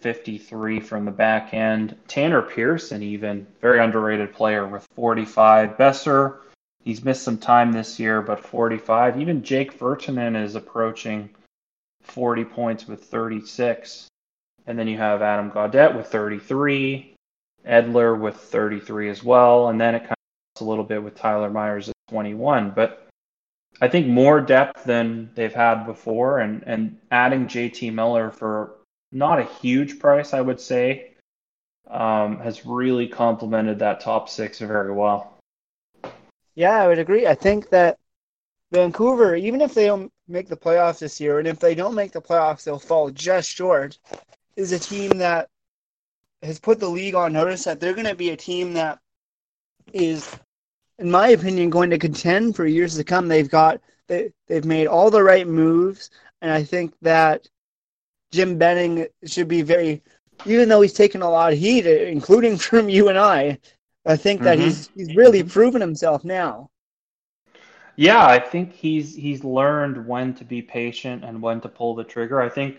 53 from the back end. Tanner Pearson, even very underrated player with 45. Boeser, he's missed some time this year, but 45. Even Jake Virtanen is approaching 40 points with 36. And then you have Adam Gaudette with 33, Edler with 33 as well, and then it comes a little bit with Tyler Myers at 21. But I think more depth than they've had before, and, and adding JT Miller for not a huge price, I would say, um, has really complemented that top six very well. Yeah, I would agree. I think that Vancouver, even if they don't make the playoffs this year, and if they don't make the playoffs, they'll fall just short, is a team that has put the league on notice that they're going to be a team that is, in my opinion, going to contend for years to come. They've got they, they've made all the right moves, and I think that Jim Benning should be very, even though he's taken a lot of heat, including from you and I. I think that mm-hmm. he's he's really proven himself now. Yeah, I think he's he's learned when to be patient and when to pull the trigger. I think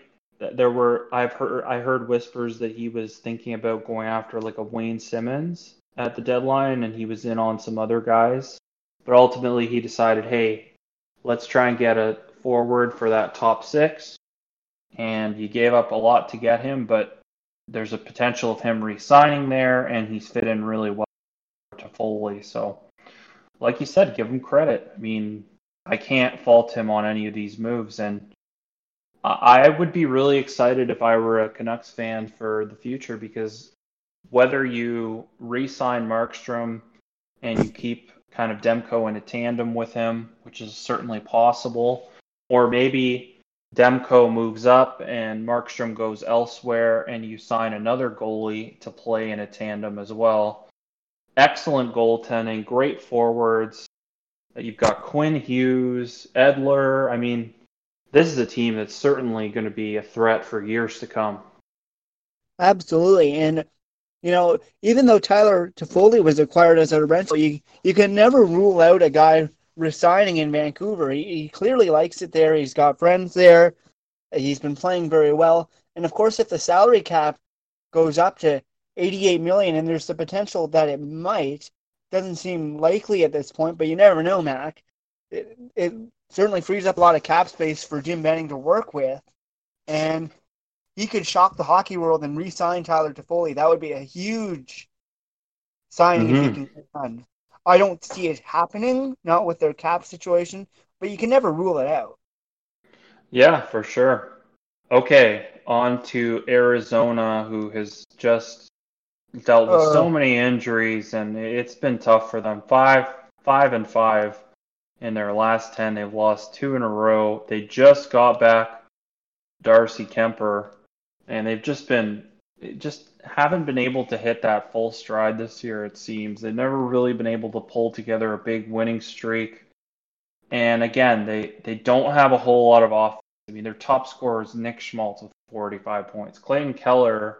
there were I've heard I heard whispers that he was thinking about going after like a Wayne Simmonds at the deadline and he was in on some other guys. But ultimately he decided, "Hey, let's try and get a forward for that top 6." And you gave up a lot to get him, but there's a potential of him re-signing there and he's fit in really well Toffoli. So like you said, give him credit. I mean, I can't fault him on any of these moves, and I would be really excited if I were a Canucks fan for the future because whether you re-sign Markstrom and you keep kind of Demko in a tandem with him, which is certainly possible, or maybe Demko moves up and Markstrom goes elsewhere and you sign another goalie to play in a tandem as well excellent goaltending, great forwards. You've got Quinn Hughes, Edler. I mean, this is a team that's certainly going to be a threat for years to come. Absolutely, and you know, even though Tyler Toffoli was acquired as a rental, you you can never rule out a guy resigning in Vancouver. He, he clearly likes it there. He's got friends there. He's been playing very well, and of course, if the salary cap goes up to 88 million, and there's the potential that it might. Doesn't seem likely at this point, but you never know, Mac. It, it certainly frees up a lot of cap space for Jim Benning to work with, and he could shock the hockey world and re-sign Tyler Toffoli. That would be a huge signing mm-hmm. if he can get done. I don't see it happening, not with their cap situation, but you can never rule it out. Yeah, for sure. Okay, on to Arizona, who has just dealt with uh, so many injuries, and it's been tough for them. Five, five, and five in their last ten. They've lost two in a row. They just got back Darcy Kuemper, and they've just been just haven't been able to hit that full stride this year. It seems they've never really been able to pull together a big winning streak. And again, they they don't have a whole lot of offense. I mean, their top scorer is Nick Schmaltz with 45 points. Clayton Keller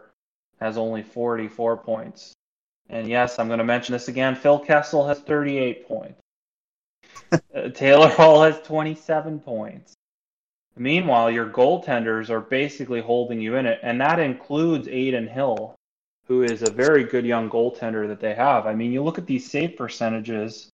has only 44 points. And yes, I'm going to mention this again. Phil Kessel has 38 points. uh, Taylor Hall has 27 points. Meanwhile, your goaltenders are basically holding you in it, and that includes Adin Hill, who is a very good young goaltender that they have. I mean, you look at these save percentages,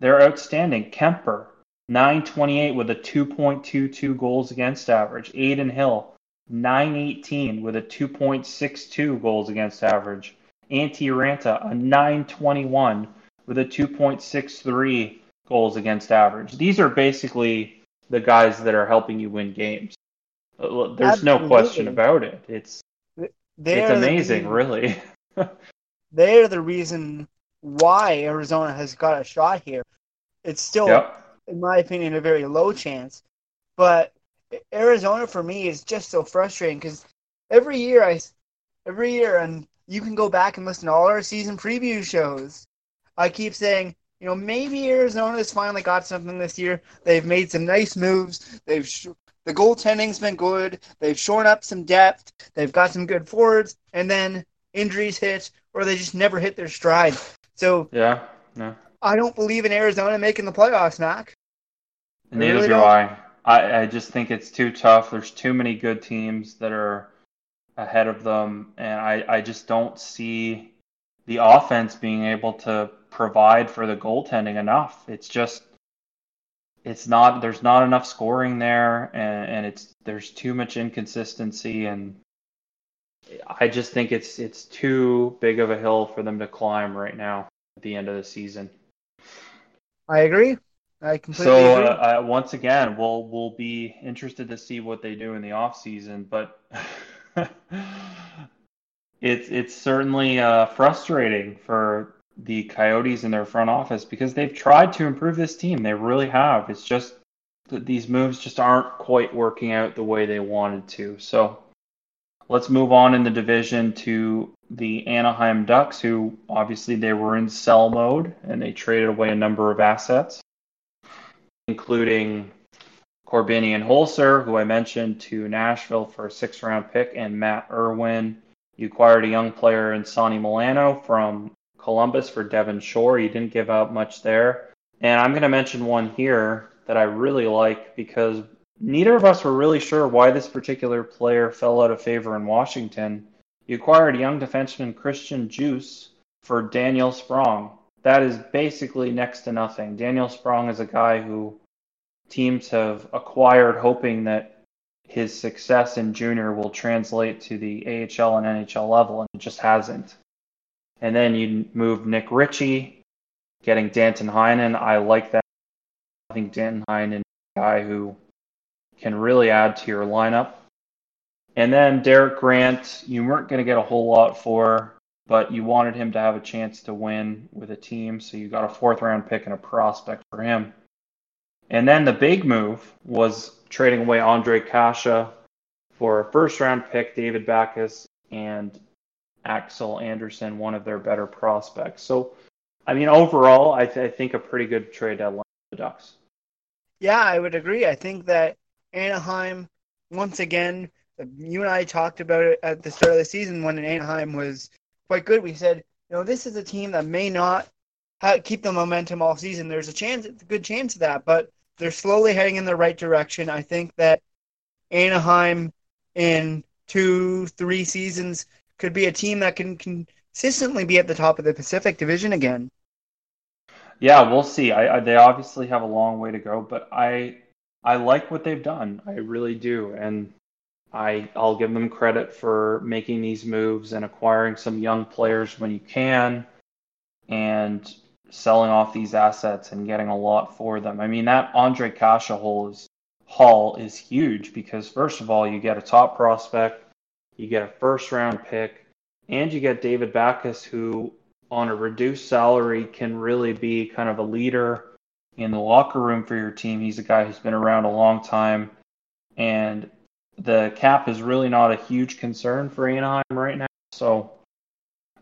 they're outstanding. Kuemper, 928 with a 2.22 goals against average. Adin Hill, 918 with a 2.62 goals against average. Antti Raanta, a 921 with a 2.63 goals against average. These are basically the guys that are helping you win games. Uh, there's Absolutely. no question about it. It's they're it's amazing, the, really. they're the reason why Arizona has got a shot here. It's still, yep. in my opinion, a very low chance, but Arizona for me is just so frustrating because every year I, every year, and you can go back and listen to all our season preview shows. I keep saying, you know, maybe Arizona's finally got something this year. They've made some nice moves. They've the goaltending's been good. They've shored up some depth. They've got some good forwards, and then injuries hit, or they just never hit their stride. So yeah, no. I don't believe in Arizona making the playoffs, Mac. Neither really do don't. I. I, I just think it's too tough. There's too many good teams that are ahead of them, and I, I just don't see the offense being able to provide for the goaltending enough. It's just it's not there's not enough scoring there and, and it's there's too much inconsistency and I just think it's it's too big of a hill for them to climb right now at the end of the season. I agree. I completely so agree. Uh, uh, once again, we'll we'll be interested to see what they do in the off season, but it's it's certainly uh, frustrating for the Coyotes in their front office because they've tried to improve this team. They really have. It's just that these moves just aren't quite working out the way they wanted to. So let's move on in the division to the Anaheim Ducks, who obviously they were in sell mode and they traded away a number of assets. including Korbinian Holzer, who I mentioned, to Nashville for a six round pick, and Matt Irwin. You acquired a young player in Sonny Milano from Columbus for Devin Shore. He didn't give up much there. And I'm going to mention one here that I really like because neither of us were really sure why this particular player fell out of favor in Washington. You acquired young defenseman Christian Djoos for Daniel Sprong. That is basically next to nothing. Daniel Sprong is a guy who teams have acquired hoping that his success in junior will translate to the AHL and NHL level, and it just hasn't. And then you move Nick Ritchie, getting Danton Heinen. I like that. I think Danton Heinen is a guy who can really add to your lineup. And then Derek Grant, you weren't going to get a whole lot for, but you wanted him to have a chance to win with a team, so you got a fourth round pick and a prospect for him. And then the big move was trading away Ondrej Kase for a first round pick, David Backes, and Axel Andersson, one of their better prospects. So, I mean, overall, I, th- I think a pretty good trade deadline for the Ducks. Yeah, I would agree. I think that Anaheim, once again, you and I talked about it at the start of the season when Anaheim was quite good. We said, you know, this is a team that may not keep the momentum all season. There's a chance, a good chance of that, but they're slowly heading in the right direction. I think that Anaheim in two, three seasons could be a team that can consistently be at the top of the Pacific Division again. Yeah, we'll see. I, I, they obviously have a long way to go, but I I like what they've done. I really do, and I I'll give them credit for making these moves and acquiring some young players when you can, and selling off these assets and getting a lot for them. I mean, that Ondrej Kase haul is, haul is huge because, first of all, you get a top prospect, you get a first round pick, and you get David Backes, who, on a reduced salary, can really be kind of a leader in the locker room for your team. He's a guy who's been around a long time, and the cap is really not a huge concern for Anaheim right now. So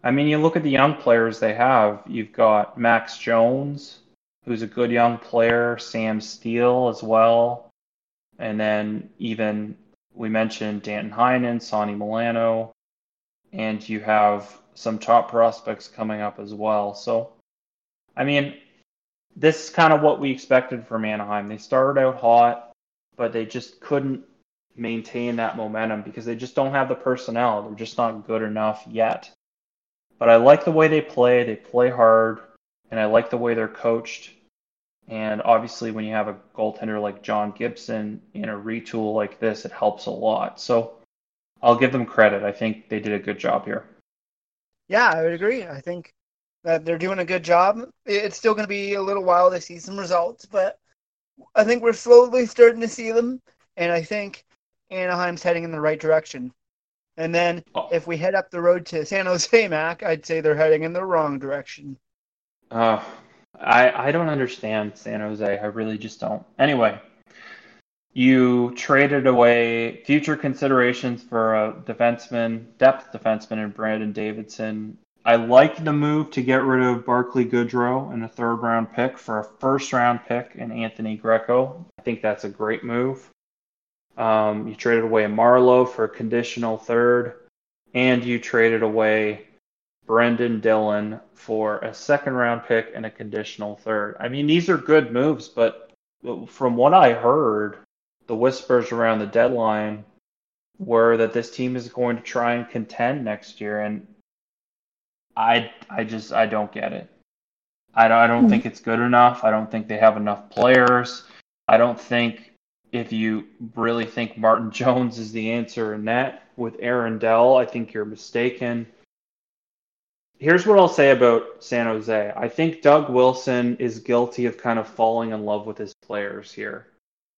I mean, you look at the young players they have. You've got Max Jones, who's a good young player, Sam Steele as well, and then even we mentioned Danton Heinen, Sonny Milano, and you have some top prospects coming up as well. So, I mean, this is kind of what we expected from Anaheim. They started out hot, but they just couldn't maintain that momentum because they just don't have the personnel. They're just not good enough yet. But I like the way they play. They play hard, and I like the way they're coached. And obviously, when you have a goaltender like John Gibson in a retool like this, it helps a lot. So I'll give them credit. I think they did a good job here. Yeah, I would agree. I think that they're doing a good job. It's still going to be a little while to see some results, but I think we're slowly starting to see them. And I think Anaheim's heading in the right direction. And then oh. if we head up the road to San Jose, Mac, I'd say they're heading in the wrong direction. Uh, I I don't understand San Jose. I really just don't. Anyway, you traded away future considerations for a defenseman, depth defenseman in Brandon Davidson. I like the move to get rid of Barclay Goodrow and a third round pick for a first round pick in Anthony Greco. I think that's a great move. Um, you traded away Marleau for a conditional third, and you traded away Brendan Dillon for a second round pick and a conditional third. I mean, these are good moves, but from what I heard, the whispers around the deadline were that this team is going to try and contend next year, and I I just I don't get it. I don't, I don't think it's good enough. I don't think they have enough players. I don't think if you really think Martin Jones is the answer in that with Aaron Dell, I think you're mistaken. Here's what I'll say about San Jose. I think Doug Wilson is guilty of kind of falling in love with his players here.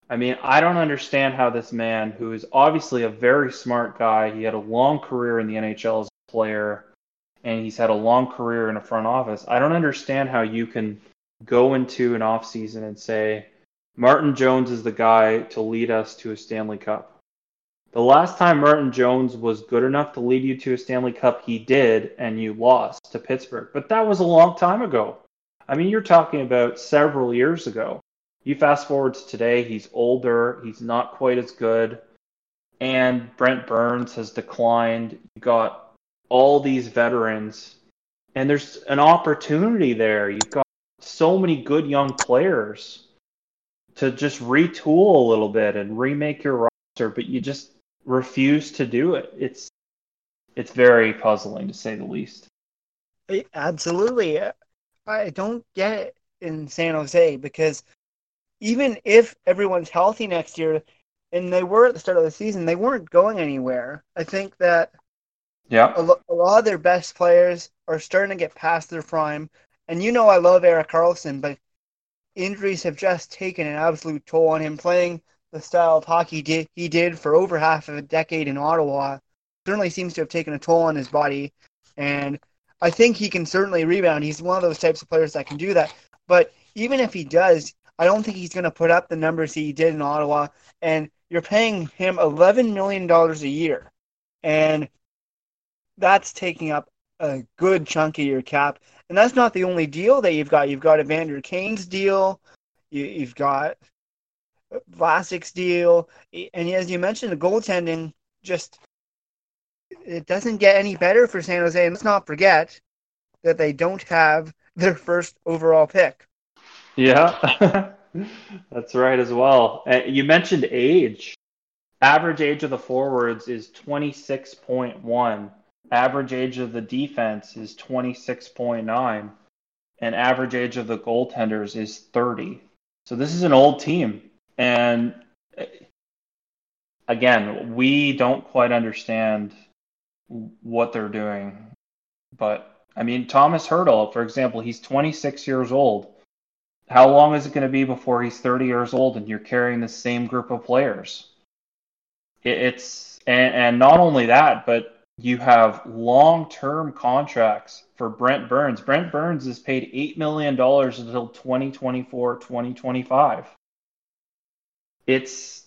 I mean, I don't understand how this man, who is obviously a very smart guy, he had a long career in the NHL as a player, and he's had a long career in a front office. I don't understand how you can go into an offseason and say, Martin Jones is the guy to lead us to a Stanley Cup. The last time Martin Jones was good enough to lead you to a Stanley Cup, he did, and you lost to Pittsburgh. But that was a long time ago. I mean, you're talking about several years ago. You fast forward to today, he's older, he's not quite as good, and Brent Burns has declined. You got all these veterans, and there's an opportunity there. You've got so many good young players to just retool a little bit and remake your roster, but you just refuse to do it. It's it's very puzzling to say the least. Absolutely. I don't get it in San Jose because even if everyone's healthy next year, and they were at the start of the season, they weren't going anywhere. I think that yeah, a, a lot of their best players are starting to get past their prime. And you know, I love Erik Karlsson, but injuries have just taken an absolute toll on him. Playing the style of hockey did, he did for over half of a decade in Ottawa certainly seems to have taken a toll on his body. And I think he can certainly rebound. He's one of those types of players that can do that. But even if he does, I don't think he's going to put up the numbers he did in Ottawa. And you're paying him $11 million a year. And that's taking up a good chunk of your cap. And that's not the only deal that you've got. You've got Evander Kane's deal. You, have got Vlasic's deal. And as you mentioned, the goaltending just it doesn't get any better for San Jose. And let's not forget that they don't have their first overall pick. Yeah, that's right as well. Uh, you mentioned age. Average age of the forwards is 26.1. Average age of the defense is 26.9. And average age of the goaltenders is 30. So this is an old team. And uh, again, we don't quite understand what they're doing. But I mean, Tomas Hertl, for example, he's 26 years old. How long is it going to be before he's 30 years old and you're carrying the same group of players? It's and, and not only that, but you have long-term contracts for Brent Burns. Brent Burns is paid eight million dollars until 2024, 2025. It's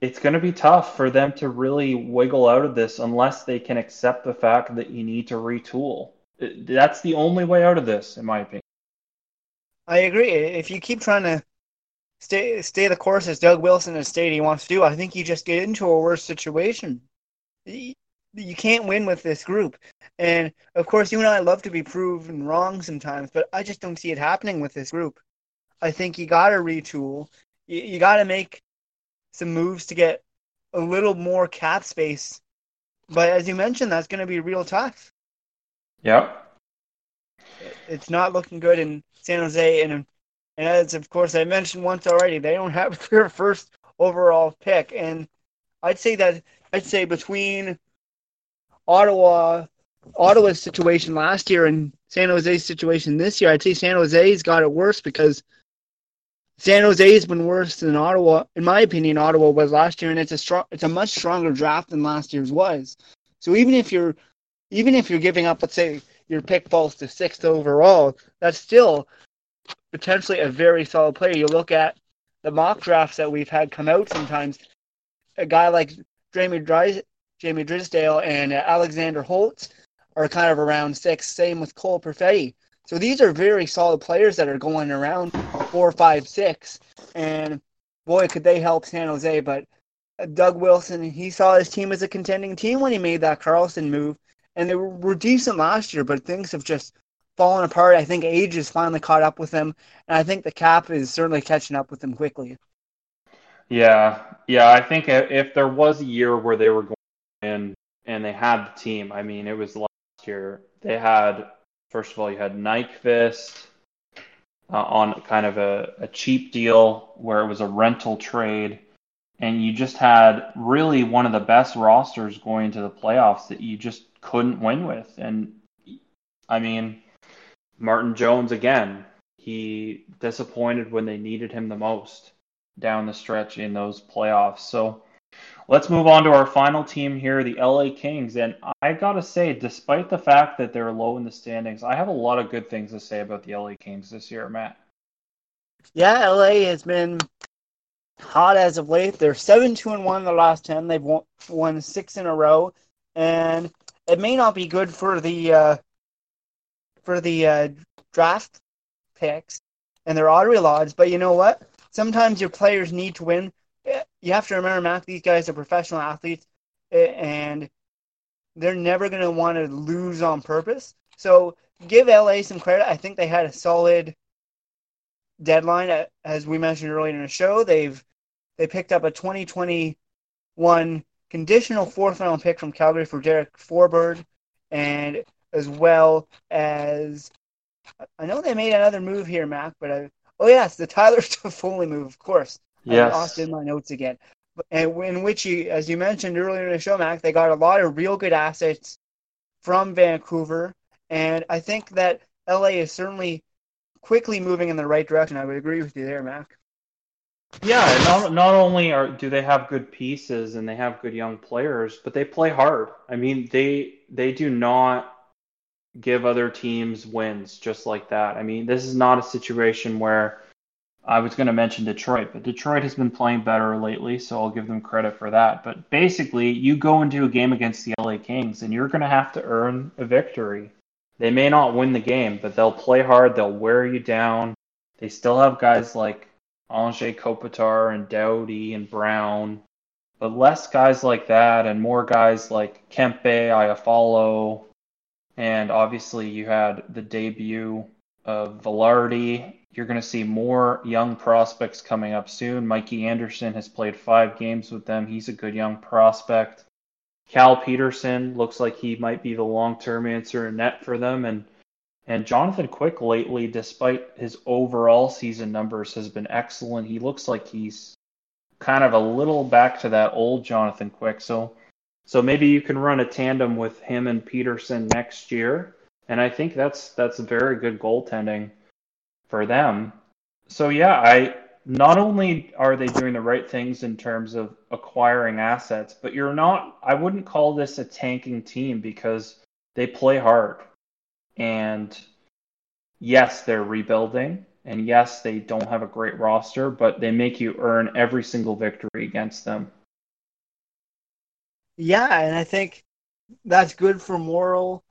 it's going to be tough for them to really wiggle out of this unless they can accept the fact that you need to retool. Uh, that's the only way out of this, in my opinion. I agree. If you keep trying to stay stay the course as Doug Wilson has stated he wants to do, I think you just get into a worse situation. You can't win with this group. And of course, you and I love to be proven wrong sometimes, but I just don't see it happening with this group. I think you got to retool. You, you got to make some moves to get a little more cap space. But as you mentioned, that's going to be real tough. Yep. It's not looking good in San Jose, and and as of course I mentioned once already, they don't have their first overall pick, and I'd say that I'd say between Ottawa, Ottawa's situation last year and San Jose's situation this year, I'd say San Jose's got it worse because San Jose has been worse than Ottawa, in my opinion. Ottawa was last year, and it's a strong, it's a much stronger draft than last year's was. So even if you're, even if you're giving up, let's say your pick falls to sixth overall, that's still potentially a very solid player. You look at the mock drafts that we've had come out sometimes. A guy like Jamie Jamie Drysdale and Alexander Holtz are kind of around six. Same with Cole Perfetti. So these are very solid players that are going around four, five, six, and boy, could they help San Jose. But uh, Doug Wilson, he saw his team as a contending team when he made that Karlsson move, and they were decent last year, but things have just fallen apart. I think age has finally caught up with them, and I think the cap is certainly catching up with them quickly. Yeah, yeah, I think if there was a year where they were going in and they had the team, I mean, it was last year. They had First of all, you had Nyquist uh, on kind of a, a cheap deal where it was a rental trade, and you just had really one of the best rosters going to the playoffs that you just couldn't win with. And I mean, Martin Jones again, he disappointed when they needed him the most down the stretch in those playoffs. So Let's move on to our final team here, the LA Kings. And I got to say, despite the fact that they're low in the standings, I have a lot of good things to say about the LA Kings this year, Matt. Yeah, LA has been hot as of late. They're 7 2 and 1 in the last 10. They've won, won six in a row. And it may not be good for the uh, for the uh, draft picks and their lottery odds, but you know what? sometimes your players need to win. You have to remember, Mac, these guys are professional athletes, and they're never going to want to lose on purpose. So give LA some credit. I think they had a solid deadline, as we mentioned earlier in the show. They've they picked up a 2021 conditional fourth round pick from Calgary for Derek Forbort, and as well as I know they made another move here, Mac, but I, oh yes, the Tyler Toffoli move, of course. Yes. I lost in my notes again. And in which you, as you mentioned earlier in the show, Mac, they got a lot of real good assets from Vancouver, and I think that LA is certainly quickly moving in the right direction. I would agree with you there, Mac. Yeah, not not only are do they have good pieces and they have good young players, but they play hard. I mean, they they do not give other teams wins just like that. I mean, this is not a situation where I was going to mention Detroit, but Detroit has been playing better lately, so I'll give them credit for that. But basically, you go into a game against the LA Kings and you're going to have to earn a victory. They may not win the game, but they'll play hard, they'll wear you down. They still have guys like Anze Kopitar and Doughty and Brown, but less guys like that and more guys like Kempe, Iafallo, and obviously you had the debut of Vilardi. You're going to see more young prospects coming up soon. Mikey Anderson has played five games with them. He's a good young prospect. Cal Petersen looks like he might be the long-term answer in net for them, and and Jonathan Quick lately, despite his overall season numbers, has been excellent. He looks like he's kind of a little back to that old Jonathan Quick. So, so maybe you can run a tandem with him and Petersen next year. And I think that's that's very good goaltending for them. So yeah, I not only are they doing the right things in terms of acquiring assets, but you're not. I wouldn't call this a tanking team because they play hard and yes, they're rebuilding. And yes, they don't have a great roster, but they make you earn every single victory against them. Yeah, and I think that's good for moral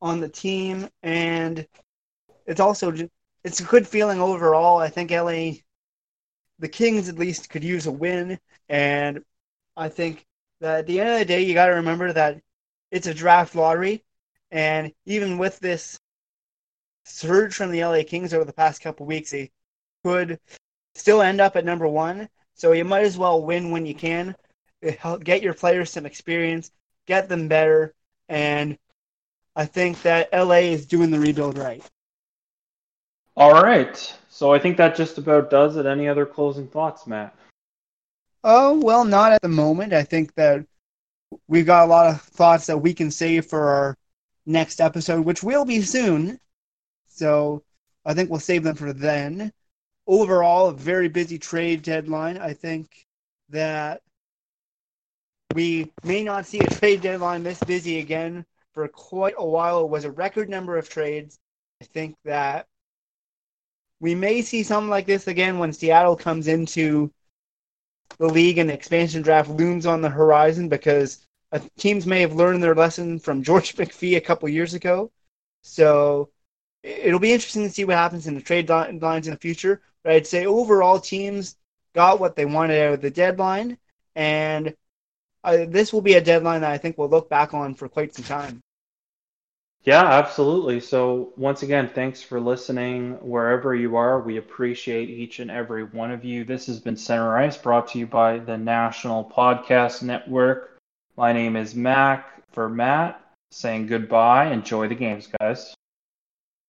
on the team, and it's also it's a good feeling overall. I think LA, the Kings at least could use a win, and I think that at the end of the day, you got to remember that it's a draft lottery, and even with this surge from the LA Kings over the past couple weeks, they could still end up at number one. So you might as well win when you can. Help Get your players some experience, get them better, and I think that LA is doing the rebuild right. All right. So I think that just about does it. Any other closing thoughts, Matt? Oh, well, not at the moment. I think that we've got a lot of thoughts that we can save for our next episode, which will be soon. So I think we'll save them for then. Overall, a very busy trade deadline. I think that we may not see a trade deadline this busy again for quite a while. It was a record number of trades. I think that we may see something like this again when Seattle comes into the league and the expansion draft looms on the horizon because uh, teams may have learned their lesson from George McPhee a couple years ago. So it'll be interesting to see what happens in the trade lines in the future. But I'd say overall, teams got what they wanted out of the deadline, and uh, this will be a deadline that I think we'll look back on for quite some time. Yeah, absolutely. So, once again, thanks for listening wherever you are. We appreciate each and every one of you. This has been Center Ice brought to you by the National Podcast Network. My name is Mac for Matt, saying goodbye. Enjoy the games, guys.